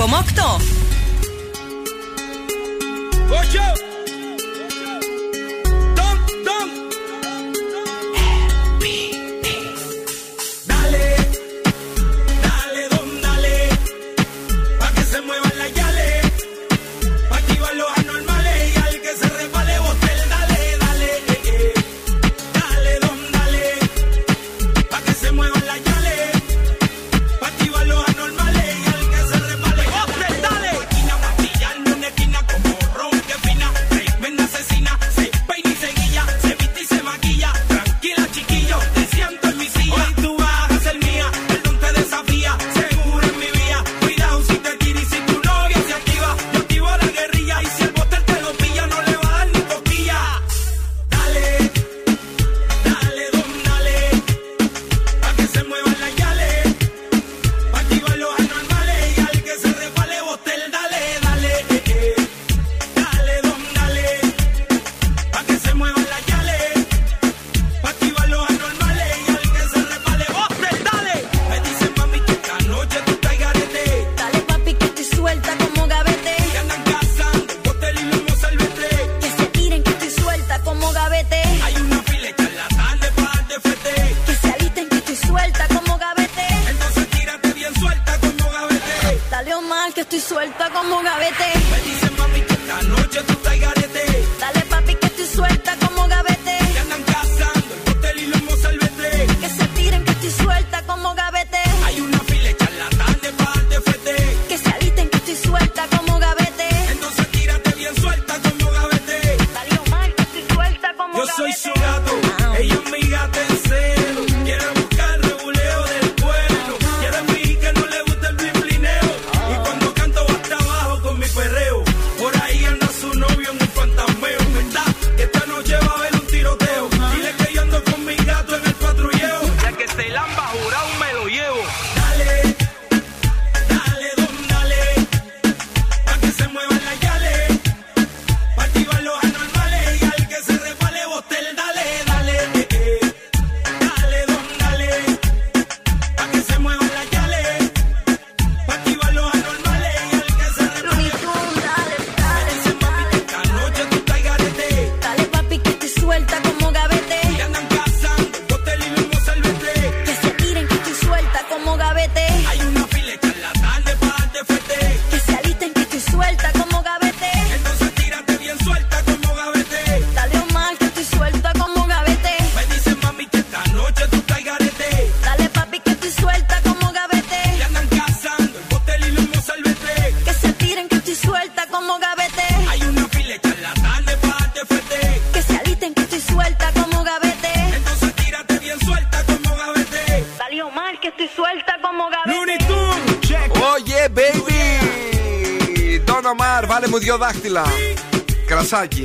Comox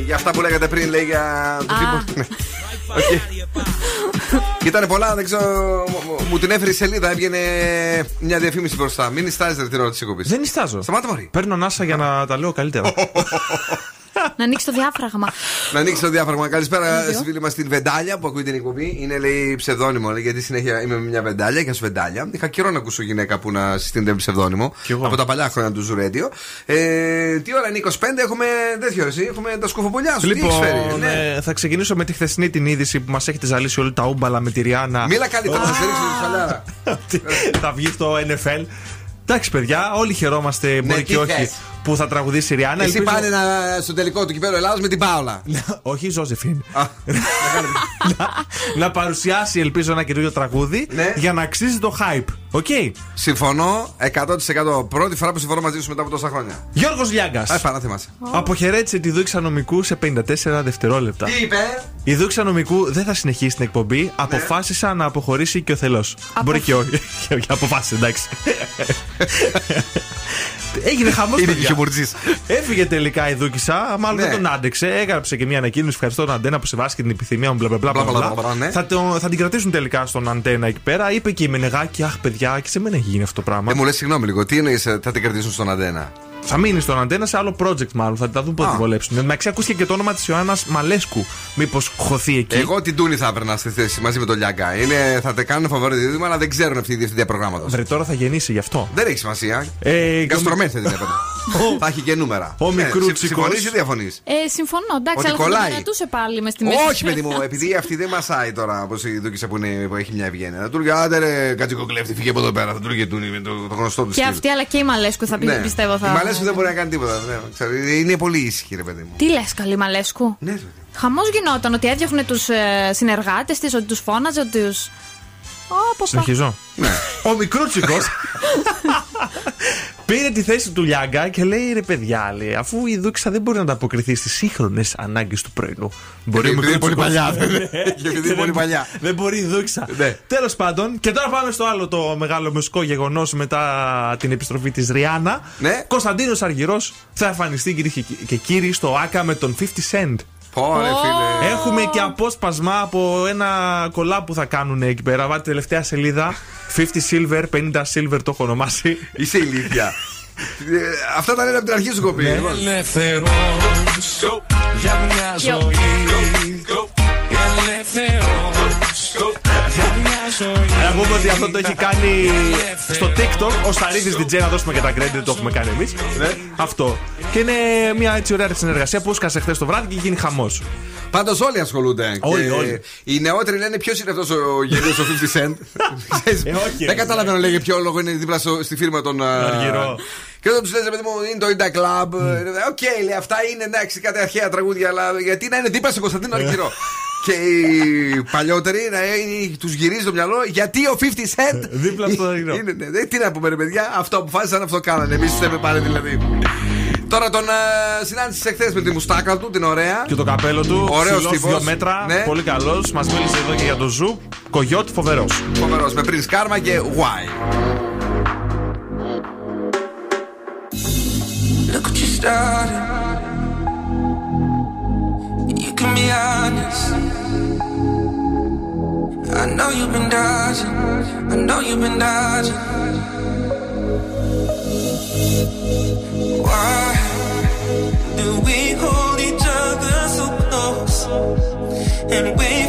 Για αυτά που λέγατε πριν, λέει για. Ήταν ναι. πολλά, δεν ξέρω. Μου την έφερε η σελίδα, έβγαινε μια διαφήμιση μπροστά. Μην ιστάζετε την ερώτηση που. Δεν ιστάζω. Σταμάτα, Παίρνω ανάσα για να τα λέω καλύτερα. ανοίξει το διάφραγμα. να ανοίξει το διάφραγμα. Καλησπέρα στη φίλη μας την Βεντάλια που ακούει την εκπομπή. Είναι λέει ψευδόνυμο, λέει, γιατί συνέχεια είμαι με μια Βεντάλια και Βεντάλια. Είχα καιρό να ακούσω γυναίκα που να συστήνεται ψευδόνυμο. Από τα παλιά χρόνια του Ζουρέντιο. Ε, τι ώρα είναι 25, έχουμε τέτοιο εσύ, έχουμε τα σκουφοπολιά σου. Λοιπόν, ε, ναι. θα ξεκινήσω με τη χθεσινή την είδηση που μας έχετε ζαλίσει όλοι τα ούμπαλα με τη Ριάννα. Μίλα καλύτερα, θα σε ρίξω Θα βγει στο NFL. Εντάξει, παιδιά, όλοι χαιρόμαστε. Ναι, μπορεί και όχι που θα τραγουδήσει η Ριάννα. Εσύ πάλι στο τελικό του κυπέλου Ελλάδα με την Πάολα. Ναι, όχι, η Ζώζεφιν. Να παρουσιάσει, ελπίζω, ένα καινούριο τραγούδι ναι. για να αξίζει το hype. OK. Okay. Συμφωνώ 100%. Πρώτη φορά που συμφωνώ μαζί σου μετά από τόσα χρόνια. Γιώργος Λιάγκας. Oh. Αποχαιρέτησε τη δούξα νομικού σε 54 δευτερόλεπτα. Τι είπε; Η δούξα νομικού δεν θα συνεχίσει την εκπομπή. Ναι. Αποφάσισα να αποχωρήσει και ο θελό. Απο... Μπορεί και όχι. Αποφάσισε, εντάξει. Έγινε χαμός. Είναι χιουμορτζής. Έφυγε τελικά η Δούκησα. Μάλλον δεν ναι. τον άντεξε. Έγραψε και μια ανακοίνωση. Ευχαριστώ τον Αντένα που σεβάστηκε την επιθυμία μου. Μπλα, μπλα, μπλα, ναι. θα, το, θα την κρατήσουν τελικά στον Αντένα εκεί πέρα. Είπε και η Μενεγάκη, αχ παιδιά, παιδιά και σε μένα έχει γίνει αυτό το πράγμα. Ε, μου λες, συγγνώμη λίγο, τι εννοείς, ε, θα την κρατήσουν στον αντένα; Θα μείνει στον αντένα σε άλλο project μάλλον. Θα τα δούμε πότε Α. θα βολέψουν. Εντάξει, ακούστηκε και το όνομα της Ιωάννας Μαλέσκου. Μήπως χωθεί εκεί; Εγώ την Τούνη θα έπαιρνα στη θέση μαζί με τον Λιάγκα. Είναι, θα τε κάνουν φαβορή δίδυμα, αλλά δεν ξέρουν αυτή η διευθυντία προγράμματος. Βρε τώρα θα γεννήσει γι' αυτό. Δεν έχει σημασία. Ε, Γκαστρομένη θα την έπαιρνα. θα έχει και νούμερα. Ο Ναι, μικρούτσικος. συμ- Συμφωνείς ή διαφωνείς; Ε, συμφωνώ, εντάξει, Ότι αλλά θα κολλάει. τον κρατούσε πάλι μες στη μέση. Όχι, παιδί μου, επειδή αυτή δεν μασάει τώρα όπως η Δούκησα που, είναι, που έχει μια ευγένεια. Θα του έλεγε άντε ρε κατσικοκλέφτη, φύγε από εδώ πέρα. Θα του έλεγε Τούνη με το, το γνωστό του Και στυλ. αυτή, αλλά και η Μαλέσκου θα πει, Ναι. πιστεύω θα. Η Μαλέσου δεν μπορεί να κάνει τίποτα. ναι, ξέρω, είναι πολύ ήσυχη, ρε παιδί μου. Τι λες, καλή Μαλέσκου; Ναι, Χαμός γινόταν ότι έδιωχνε τους ε, συνεργάτες της, ότι τους φώναζε, ότι τους. Ω, Συνεχίζω. Ναι. Ο μικρούτσικος πήρε τη θέση του Λιάγκα και λέει ρε παιδιά, λέει, αφού η Δούξα δεν μπορεί να ανταποκριθεί στις σύγχρονες ανάγκες του πρωινού. Μπορεί ο Επειδή είναι πολύ Μικρούτσικος- παλιά, δεν- Ναι. και επειδή είναι πολύ παλιά. Δεν μπορεί η Δούξα. Ναι. Τέλος πάντων, και τώρα πάμε στο άλλο το μεγάλο μουσικό γεγονός μετά την επιστροφή της Ριάννα. Ναι. Κωνσταντίνος Αργυρός θα εμφανιστεί κυρίες και- και κύριοι στο ΑΚΑ με τον 50 Cent. Πόρε, φίλε. Έχουμε και απόσπασμα από ένα κολλά που θα κάνουν εκεί πέρα. Βάλτε τελευταία σελίδα. 50 silver, 50 silver το έχω ονομάσει. Είσαι ηλίθια. Ε, Αυτά τα λένε από την αρχή σου κοπή. Ναι. Λοιπόν. Ελεύθερος για μια ζωή. Ότι αυτό το έχει κάνει στο TikTok ο Σταρίδη DJ, να δώσουμε και τα credit, το έχουμε κάνει εμείς. Αυτό. Και είναι μια έτσι ωραία συνεργασία που έσκασε χθες το βράδυ και έγινε χαμός. Πάντως όλοι ασχολούνται. Όλοι, Και όλοι. Οι νεότεροι λένε ποιος είναι αυτός ο γελίος ο 50 Cent. Ξέρεις, Ε, όχι, Δεν ρε. καταλαβαίνω για ποιο λόγο είναι δίπλα στο- στη φίρμα των. α, Αργυρό. Και όταν τους λες, παιδί μου, είναι το In Da Club. ε, Οκ, λέει, αυτά είναι εντάξει, κάτι αρχαία τραγούδια, αλλά γιατί να είναι δίπλα στον Κωνσταντίνο Αργυρό. Και οι παλιότεροι τους γυρίζει το μυαλό γιατί ο 50 Cent. Δίπλα στο Αργυρό. Είναι, ναι, δεν- τι να πούμε, ρε παιδιά, αυτό αποφάσισαν, αυτό κάνανε. Εμείς θέμε πάλι δηλαδή. Τώρα τον uh, συνάντησες εχθές με τη μουστάκα του, την ωραία. Και το καπέλο του, Ωραίος ψηλός, τύπος. δύο μέτρα, Ναι. πολύ καλός. Μας μίλησε εδώ και για το Zoo. Κογιότ, φοβερός. Φοβερός με Prince Karma και Why. Look what you started. You can be honest. I know you've been dodging. I know you've been dodging. Why do we hold each other so close and wait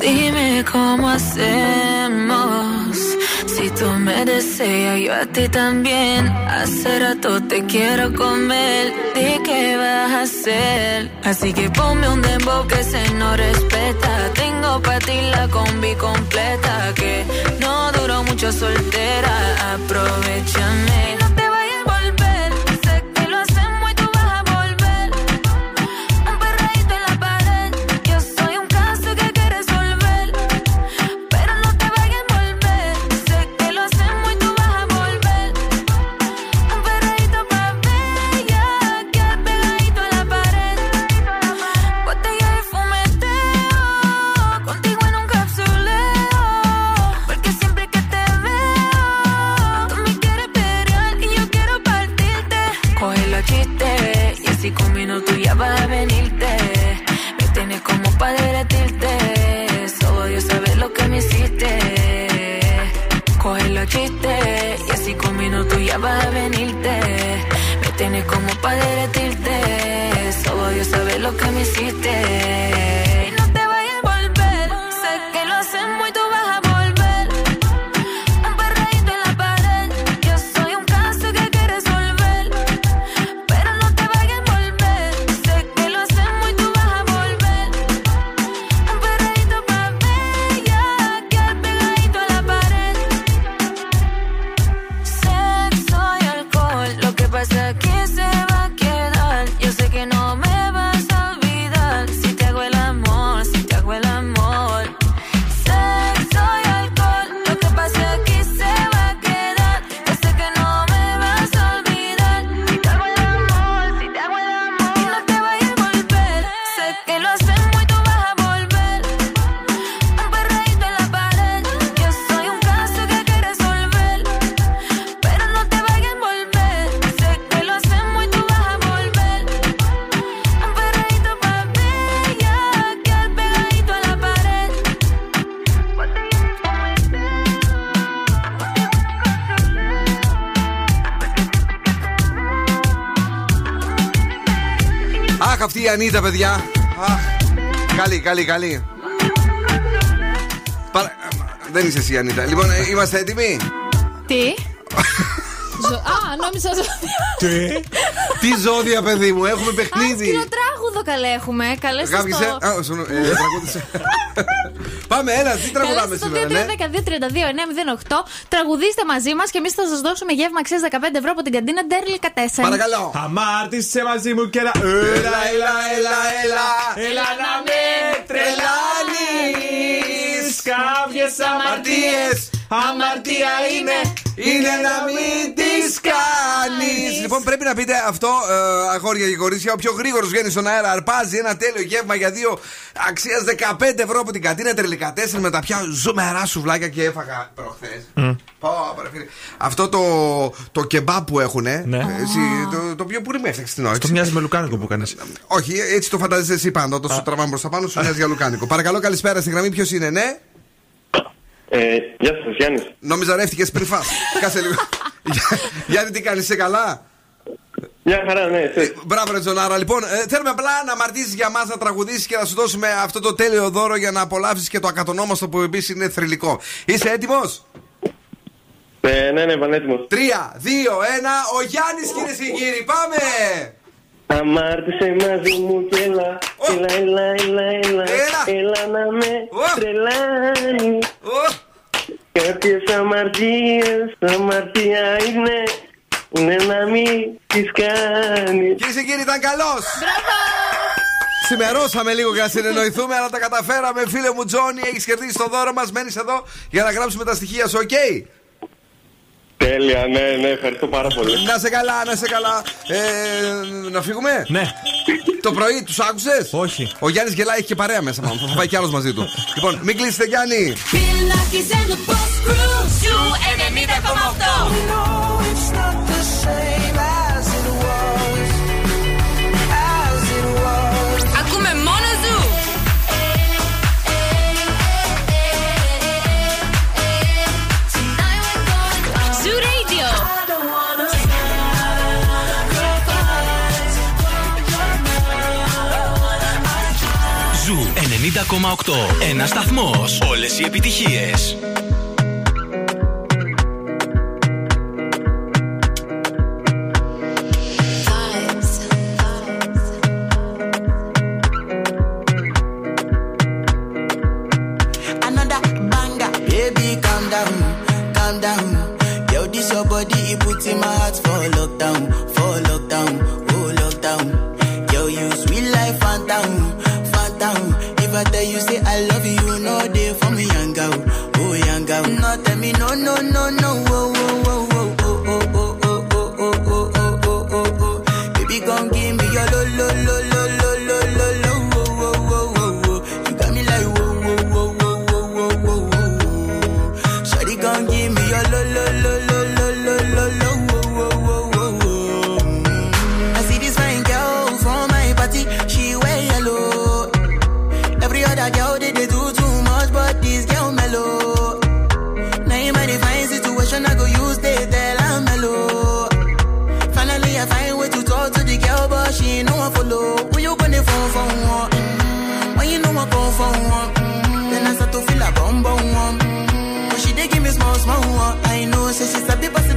Dime cómo hacemos. Si tú me deseas, yo a ti también. Hace rato te quiero comer. ¿De qué vas a hacer? Así que ponme un dembow que se no respeta. Tengo para ti la combi completa que muchas solteras, aprovechame. Αυτή η Ανίτα, παιδιά. Αχ, καλή, καλή, καλή. Παρα- Δεν είσαι εσύ, Ανίτα. Λοιπόν, ε, είμαστε έτοιμοι; Τι; Ζω- Α, νόμιζα ζώδια. Τι; Τι ζώδια, παιδί μου, έχουμε παιχνίδι. Σκυλοτράγουδο καλέ έχουμε. Καλές Κάποιοι σε. στο. Α, σου- ε, τραγούδισε. Πάμε, έλα, τι τραγουδάμε στο σήμερα, ναι. 2-3-12-32-908. Τραγουδίστε μαζί μας και εμείς θα σας δώσουμε γεύμα αξίας 15 ευρώ από την καντίνα Ντέρλι Κατέσεν. Παρακαλώ. Αμάρτησε μαζί μου και έλα. Έλα, έλα, έλα, έλα. Έλα να με τρελάνεις Κάποιες αμαρτίες Αμαρτία είναι Είναι να μην τις κάνεις. Λοιπόν, πρέπει να πείτε αυτό, ε, αγόρια και κορίτσια. Ο πιο γρήγορος βγαίνει στον αέρα, αρπάζει ένα τέλειο γεύμα για δύο αξίας 15 ευρώ από την κατίνα Τρελικατέσσερ με τα πια ζουμερά σουβλάκια και έφαγα προχθές. Αυτό το, το κεμπά που έχουν, Ναι. το, το οποίο που με έφτιαξε την ώρα. Το μοιάζει με λουκάνικο που κάνεις. Όχι, έτσι το φαντάζεσαι εσύ πάντα. Όταν σου τραβάμε προ τα πάνω, σου μοιάζει για λουκάνικο. Παρακαλώ, καλησπέρα στη γραμμή. Ποιος είναι, ναι; Ε, γεια σας, Γιάννης. Νόμιζα ρεύτηκε πριν φας. Κάσε λίγο. Γεια- Γιάννη, τι κάνεις, είσαι καλά; Μια χαρά, ναι, εσύ. Μπράβο, ρε Τζονάρα. Λοιπόν, ε, θέλουμε απλά να μαρτύρει για μας, να τραγουδήσεις και να σου δώσουμε αυτό το τέλειο δώρο για να απολαύσεις και το ακατονόμαστο που επίσης είναι θρηλυκό. Είσαι έτοιμος; Ε, ναι, ναι, πανέτοιμο. Τρία, δύο, ένα. Ο Γιάννης, κυρίες και κύριοι, πάμε! Αμάρτησε μαζί μου και έλα, έλα, έλα, έλα, έλα, έλα να με τρελάνεις. Κάποιες αμαρτίες, αμαρτία είναι, είναι να μην τις κάνεις. Κυρίες και κύριοι, ήταν καλός. Ξημερώσαμε λίγο για να συνεννοηθούμε, αλλά τα καταφέραμε. Φίλε μου, Τζόνι, έχεις κερδίσει το δώρο μας. Μένεις εδώ για να γράψουμε τα στοιχεία σου, οκ; Τέλεια, ναι, ναι, ευχαριστώ πάρα πολύ. Να σε καλά, να σε καλά. Ε, να φύγουμε; Ναι. Το πρωί τους άκουσες; Όχι. Ο Γιάννης γελάει, έχει και παρέα μέσα μα. Θα πάει κι άλλος μαζί του. λοιπόν, μην κλείσετε, Γιάννη. Ένας σταθμός, Όλες οι επιτυχίες. me no, no, no, no. ты басы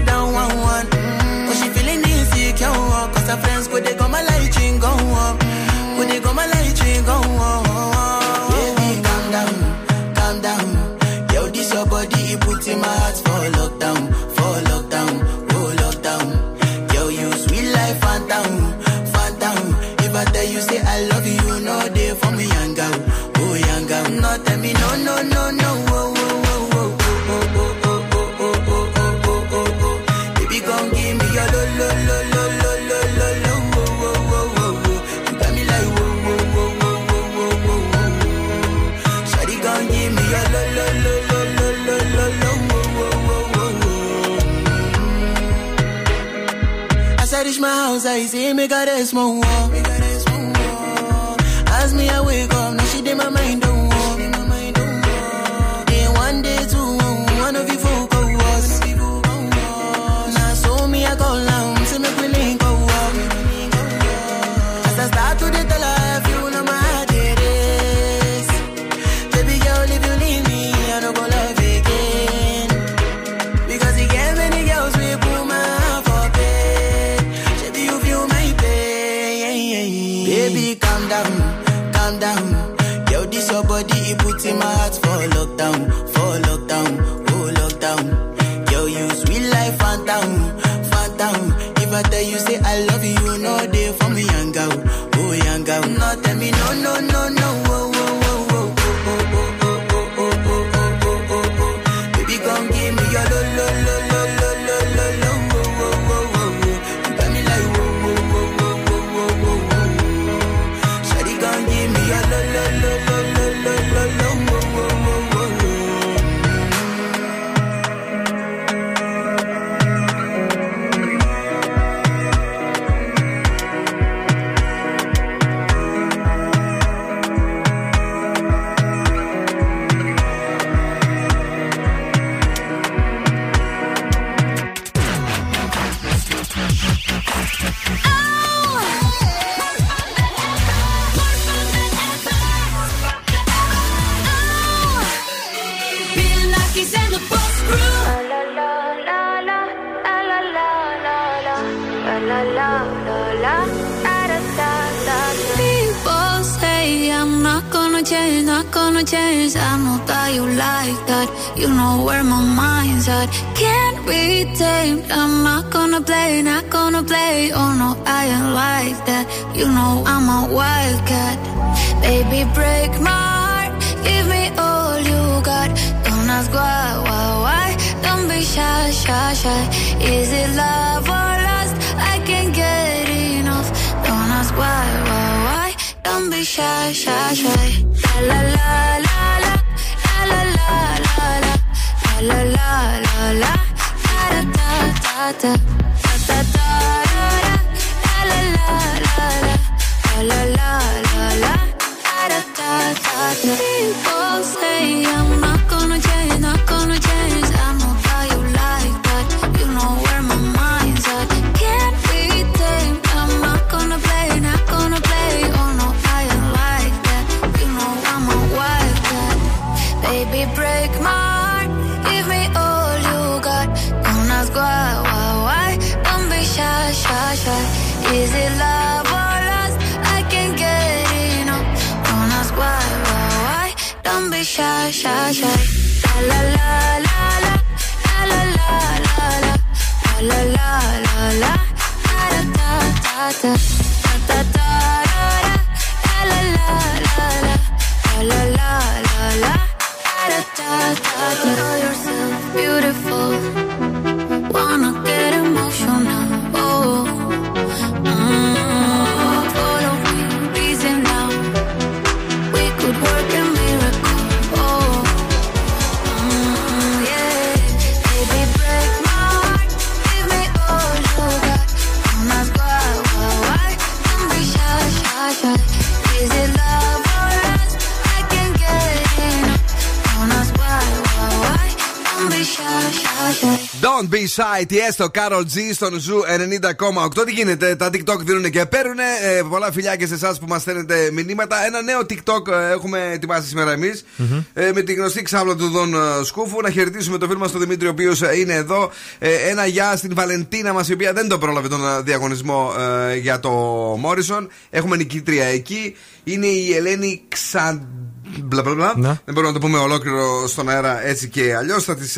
ahí see me small one. people say I'm Don't be shy, Tiësto, Karol G στον Zoo 90,8. Τι γίνεται, τα TikTok δίνουν και παίρνουν. Ε, πολλά φιλιά και σε εσάς που μας στέλνετε μηνύματα. Ένα νέο TikTok ε, έχουμε ετοιμάσει σήμερα εμείς, Ε, με τη γνωστή ξάπλα του Δον ε, Σκούφου. Να χαιρετήσουμε τον φίλο μας τον Δημήτρη, ο οποίος είναι εδώ. Ε, ένα γεια στην Βαλεντίνα μας, η οποία δεν το πρόλαβε τον ε, διαγωνισμό ε, για το Μόρισον. Έχουμε νικήτρια εκεί. Είναι η Ελένη Ξαντ μπλα μπλα μπλα. Ναι. Δεν μπορούμε να το πούμε ολόκληρο στον αέρα έτσι και αλλιώς. Θα της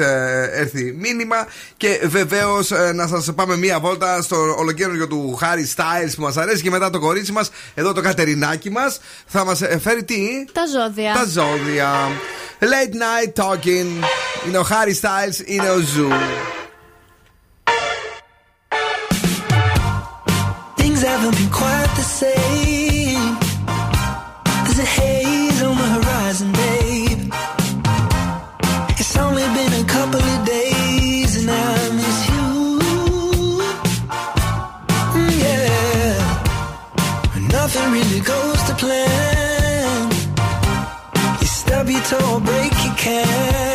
έρθει μήνυμα. Και βεβαίως να σας πάμε μία βόλτα στο ολοκαίνουριο του Harry Styles που μας αρέσει και μετά το κορίτσι μας, εδώ το Κατερινάκι μας, θα μας φέρει τι; Τα ζώδια. Τα ζώδια. Late night talking. Είναι ο Harry Styles, είναι ο Zoo. Things haven't been quite the same. or break, you can.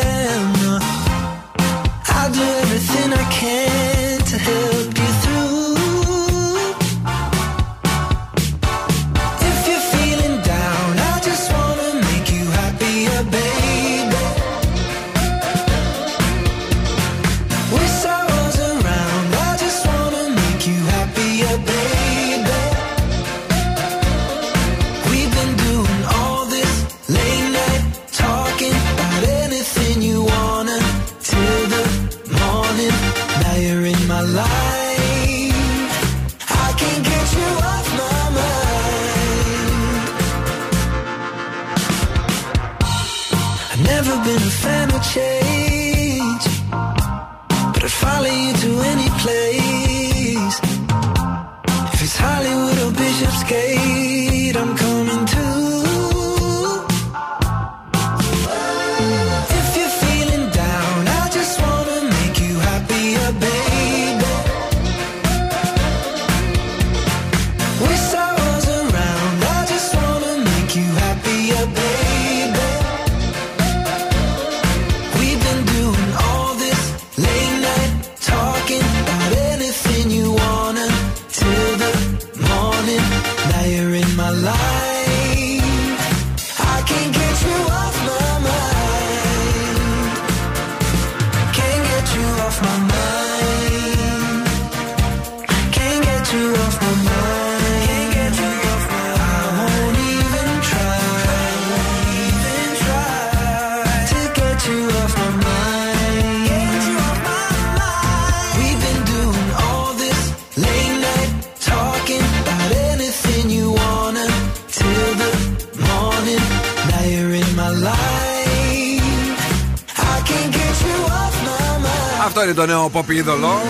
Το νέο pop είδωλο.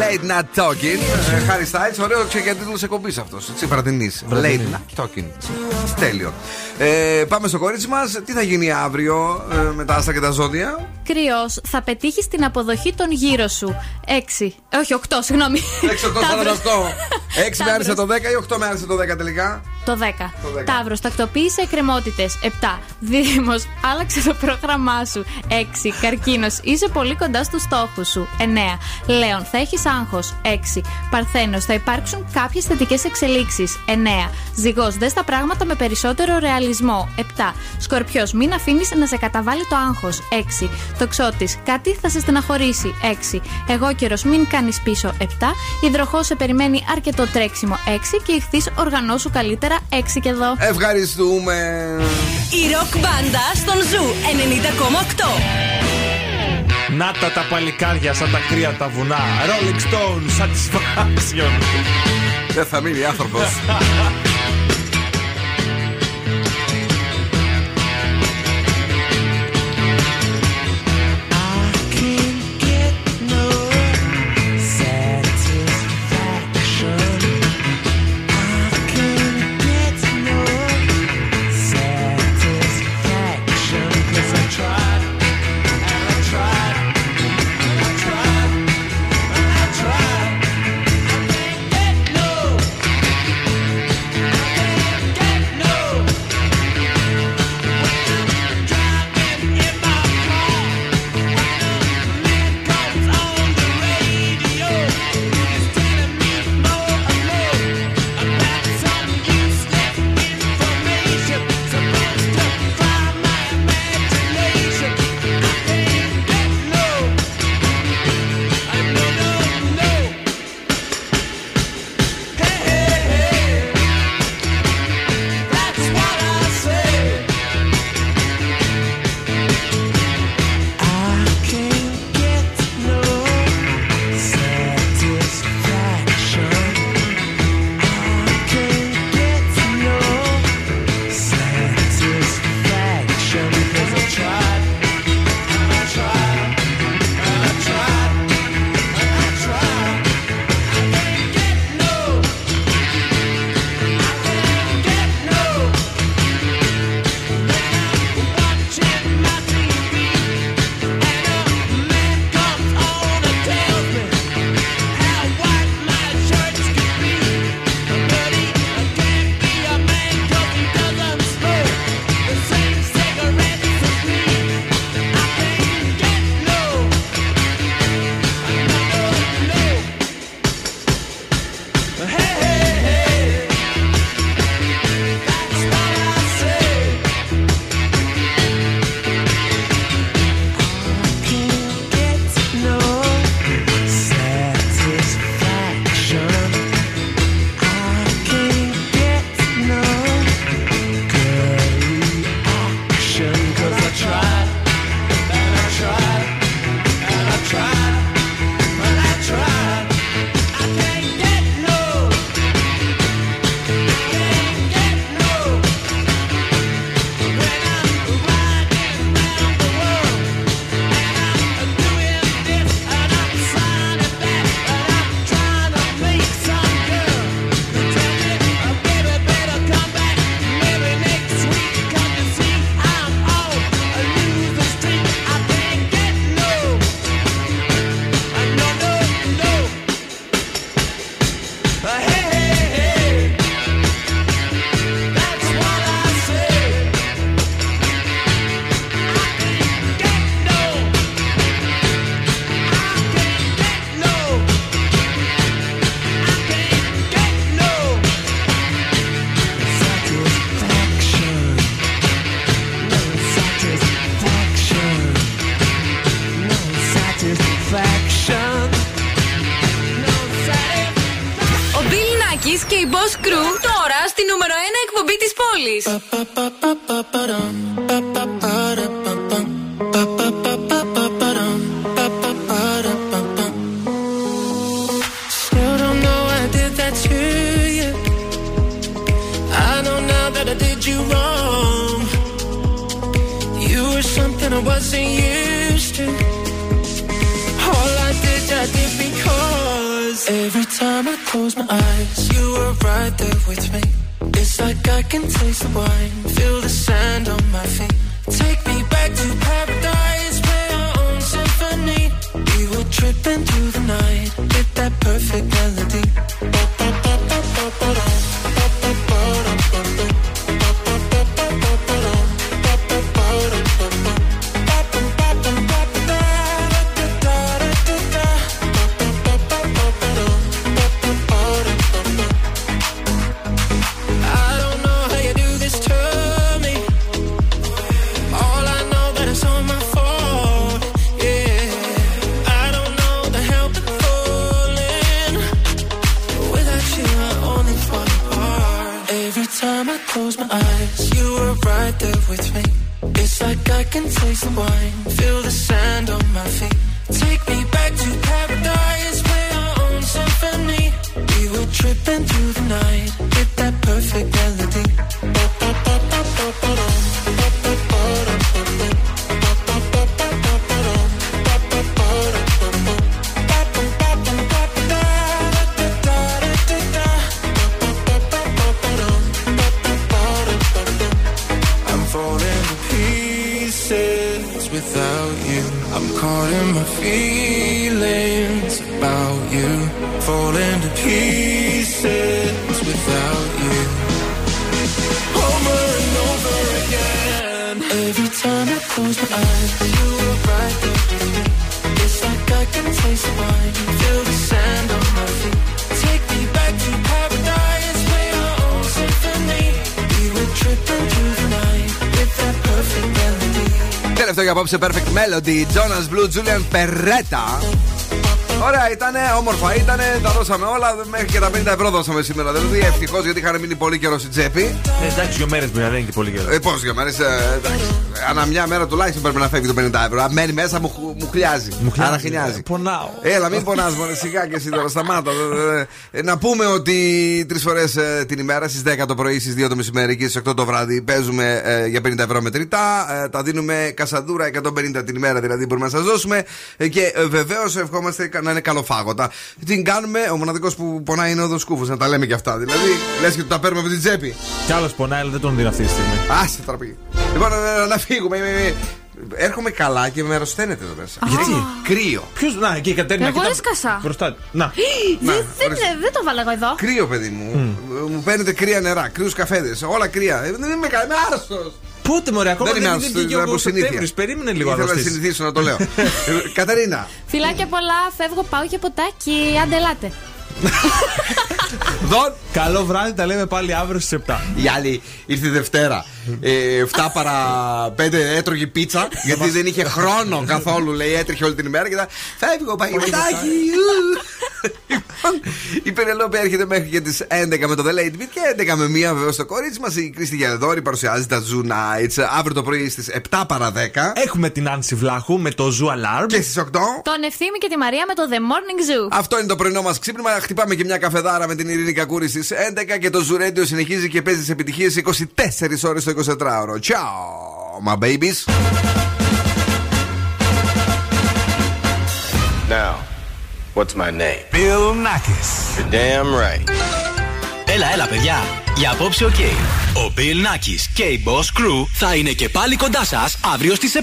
Late Night Talking. Ε, Harry Styles, ωραίο και τίτλο εκπομπής αυτός. Έτσι, βραδινή. Late Night Talking. Τέλειο. Ε, πάμε στο κορίτσι μας. Τι θα γίνει αύριο ε, με τα άστα και τα ζώδια; Κρυός, θα πετύχεις την αποδοχή των γύρω σου. 6. Όχι, 8, συγγνώμη. 6, 8, 48. 6 με άρεσε το 10 ή 8 με άρεσε το 10 τελικά; Το 10. Το 10. Τακτοποίησε εκκρεμότητες. 7. Δήμος, άλλαξε το πρόγραμμά σου. 6. Καρκίνος, είσαι πολύ κοντά στους στόχους σου. 9. Λέων, θα έχεις άγχος. 6. Παρθένος, θα υπάρξουν κάποιες θετικές εξελίξεις. 9. Ζυγός, δες τα πράγματα με περισσότερο ρεαλισμό. 7. Σκορπιός, μην αφήνεις να σε καταβάλει το άγχος. 6. Τοξότης, κάτι θα σε στεναχωρήσει. 6. Εγώ καιρός, μην κάνεις πίσω. 7. Υδροχό, σε περιμένει αρκετό το τρέξιμο 6 και ηχθείς οργανώσου καλύτερα 6 και εδώ. Ευχαριστούμε. Η ροκ μπάντα στον Zoo 90,8. Να τα τα παλικάρια σαν τα κρύα τα βουνά. Rolling Stones, Satisfaction. Δεν θα μείνει άνθρωπος. face. Απόψε Perfect Melody, Jonas Blue, Julian Perretta. Ωραία, ήταν όμορφα, ήταν, τα δώσαμε όλα. Μέχρι και τα 50 ευρώ δώσαμε σήμερα. Δηλαδή, ευτυχώς γιατί είχαν μείνει πολύ καιρό στην τσέπη. Ε, εντάξει, δύο μέρες δεν είναι και πολύ καιρό. Ε, Πώς δύο μέρες, εντάξει. Ανά μια μέρα τουλάχιστον πρέπει να φεύγει το 50 ευρώ. Αν μένει μέσα μου, χου- μου χλιάζει. Μου χλιάζει, Άρα χινιάζει. ε, πονάω. Έλα, μην πονάς μόνο σιγά και εσύ τώρα, σταμάτα. Ε, ε, ε, Να πούμε ότι τρεις φορές την ημέρα στις 10 το πρωί, στις 2 το μεσημέρι και στις 8 το βράδυ παίζουμε ε, για 50 ευρώ μετρητά. Ε, Τα δίνουμε κασαντούρα 150 την ημέρα δηλαδή μπορούμε να σας δώσουμε. Ε, Και βεβαίως ευχόμαστε να είναι καλοφάγωτα. Την κάνουμε, ο μοναδικός που πονάει είναι ο Δοσκούφος, να τα λέμε και αυτά. Δηλαδή, λες και του τα παίρνουμε από την τσέπη. Κι άλλος πονάει, αλλά δεν τον δίνει αυτή τη στιγμή. Άσε τώρα πήγε. Λοιπόν, ε, να φύγουμε. Ε, ε, Έρχομαι καλά και με αρρωσταίνετε εδώ μέσα. Γιατί; Κρύο. Ποιο, να, εκεί η Κατέρινα. Εγώ κοίτα έσκασα. Μπροστά. Να. Δεν δεν- δεν το βάλα εγώ εδώ. Κρύο, παιδί μου. Μου παίρνετε κρύα νερά, κρύους καφέδες. Όλα κρύα. Ε, Δεν είμαι καλά, είμαι άρρωστος. Πότε μωρέ, ακόμα δεν δεν, είμαι δεν άρρωστος. βγήκε από ο συνήθεια. Σεπτέμβρης. Περίμενε λίγο Ήθελα να αρρωστής. συνηθίσω να το λέω. Ε, Καταρίνα, Φιλάκια πολλά, φεύγω, πάω για ποτάκι. Άντε, ελάτε. Δον. Καλό βράδυ, τα λέμε πάλι αύριο στις 7. Η άλλη ήρθε Δευτέρα. Ε, 7 παρα 5 έτρωγε πίτσα. γιατί δεν είχε χρόνο καθόλου. Λέει έτρεχε όλη την ημέρα και τα φεύγω παγιωτάκι. Λοιπόν, η Πενελόπη έρχεται μέχρι και τις 11 με το The Late Beat και 11 με 1 βέβαια στο κορίτσι μας. Η Κρίστη Γιαδόρη παρουσιάζει τα Zoo Nights αύριο το πρωί στις 7 παρα 10. Έχουμε την Άνση Βλάχου με το Zoo Alarm. Και στις 8. Τον Ευθύμη και τη Μαρία με το The Morning Zoo. Αυτό είναι το πρωινό μας ξύπνημα. Χτυπάμε και μια καφεδάρα με την Ειρήνη Κακούρη στις 11 και το Zoo Radio συνεχίζει και παίζει τι επιτυχίες 24 ώρες το 24ωρο. Ciao, my babies. Now, what's my name? Bill Nakis. You're damn right. Έλα, έλα, παιδιά. Για απόψε, οκ. Ο Bill Nakis και η Boss Crew θα είναι και πάλι κοντά σας αύριο στις 7.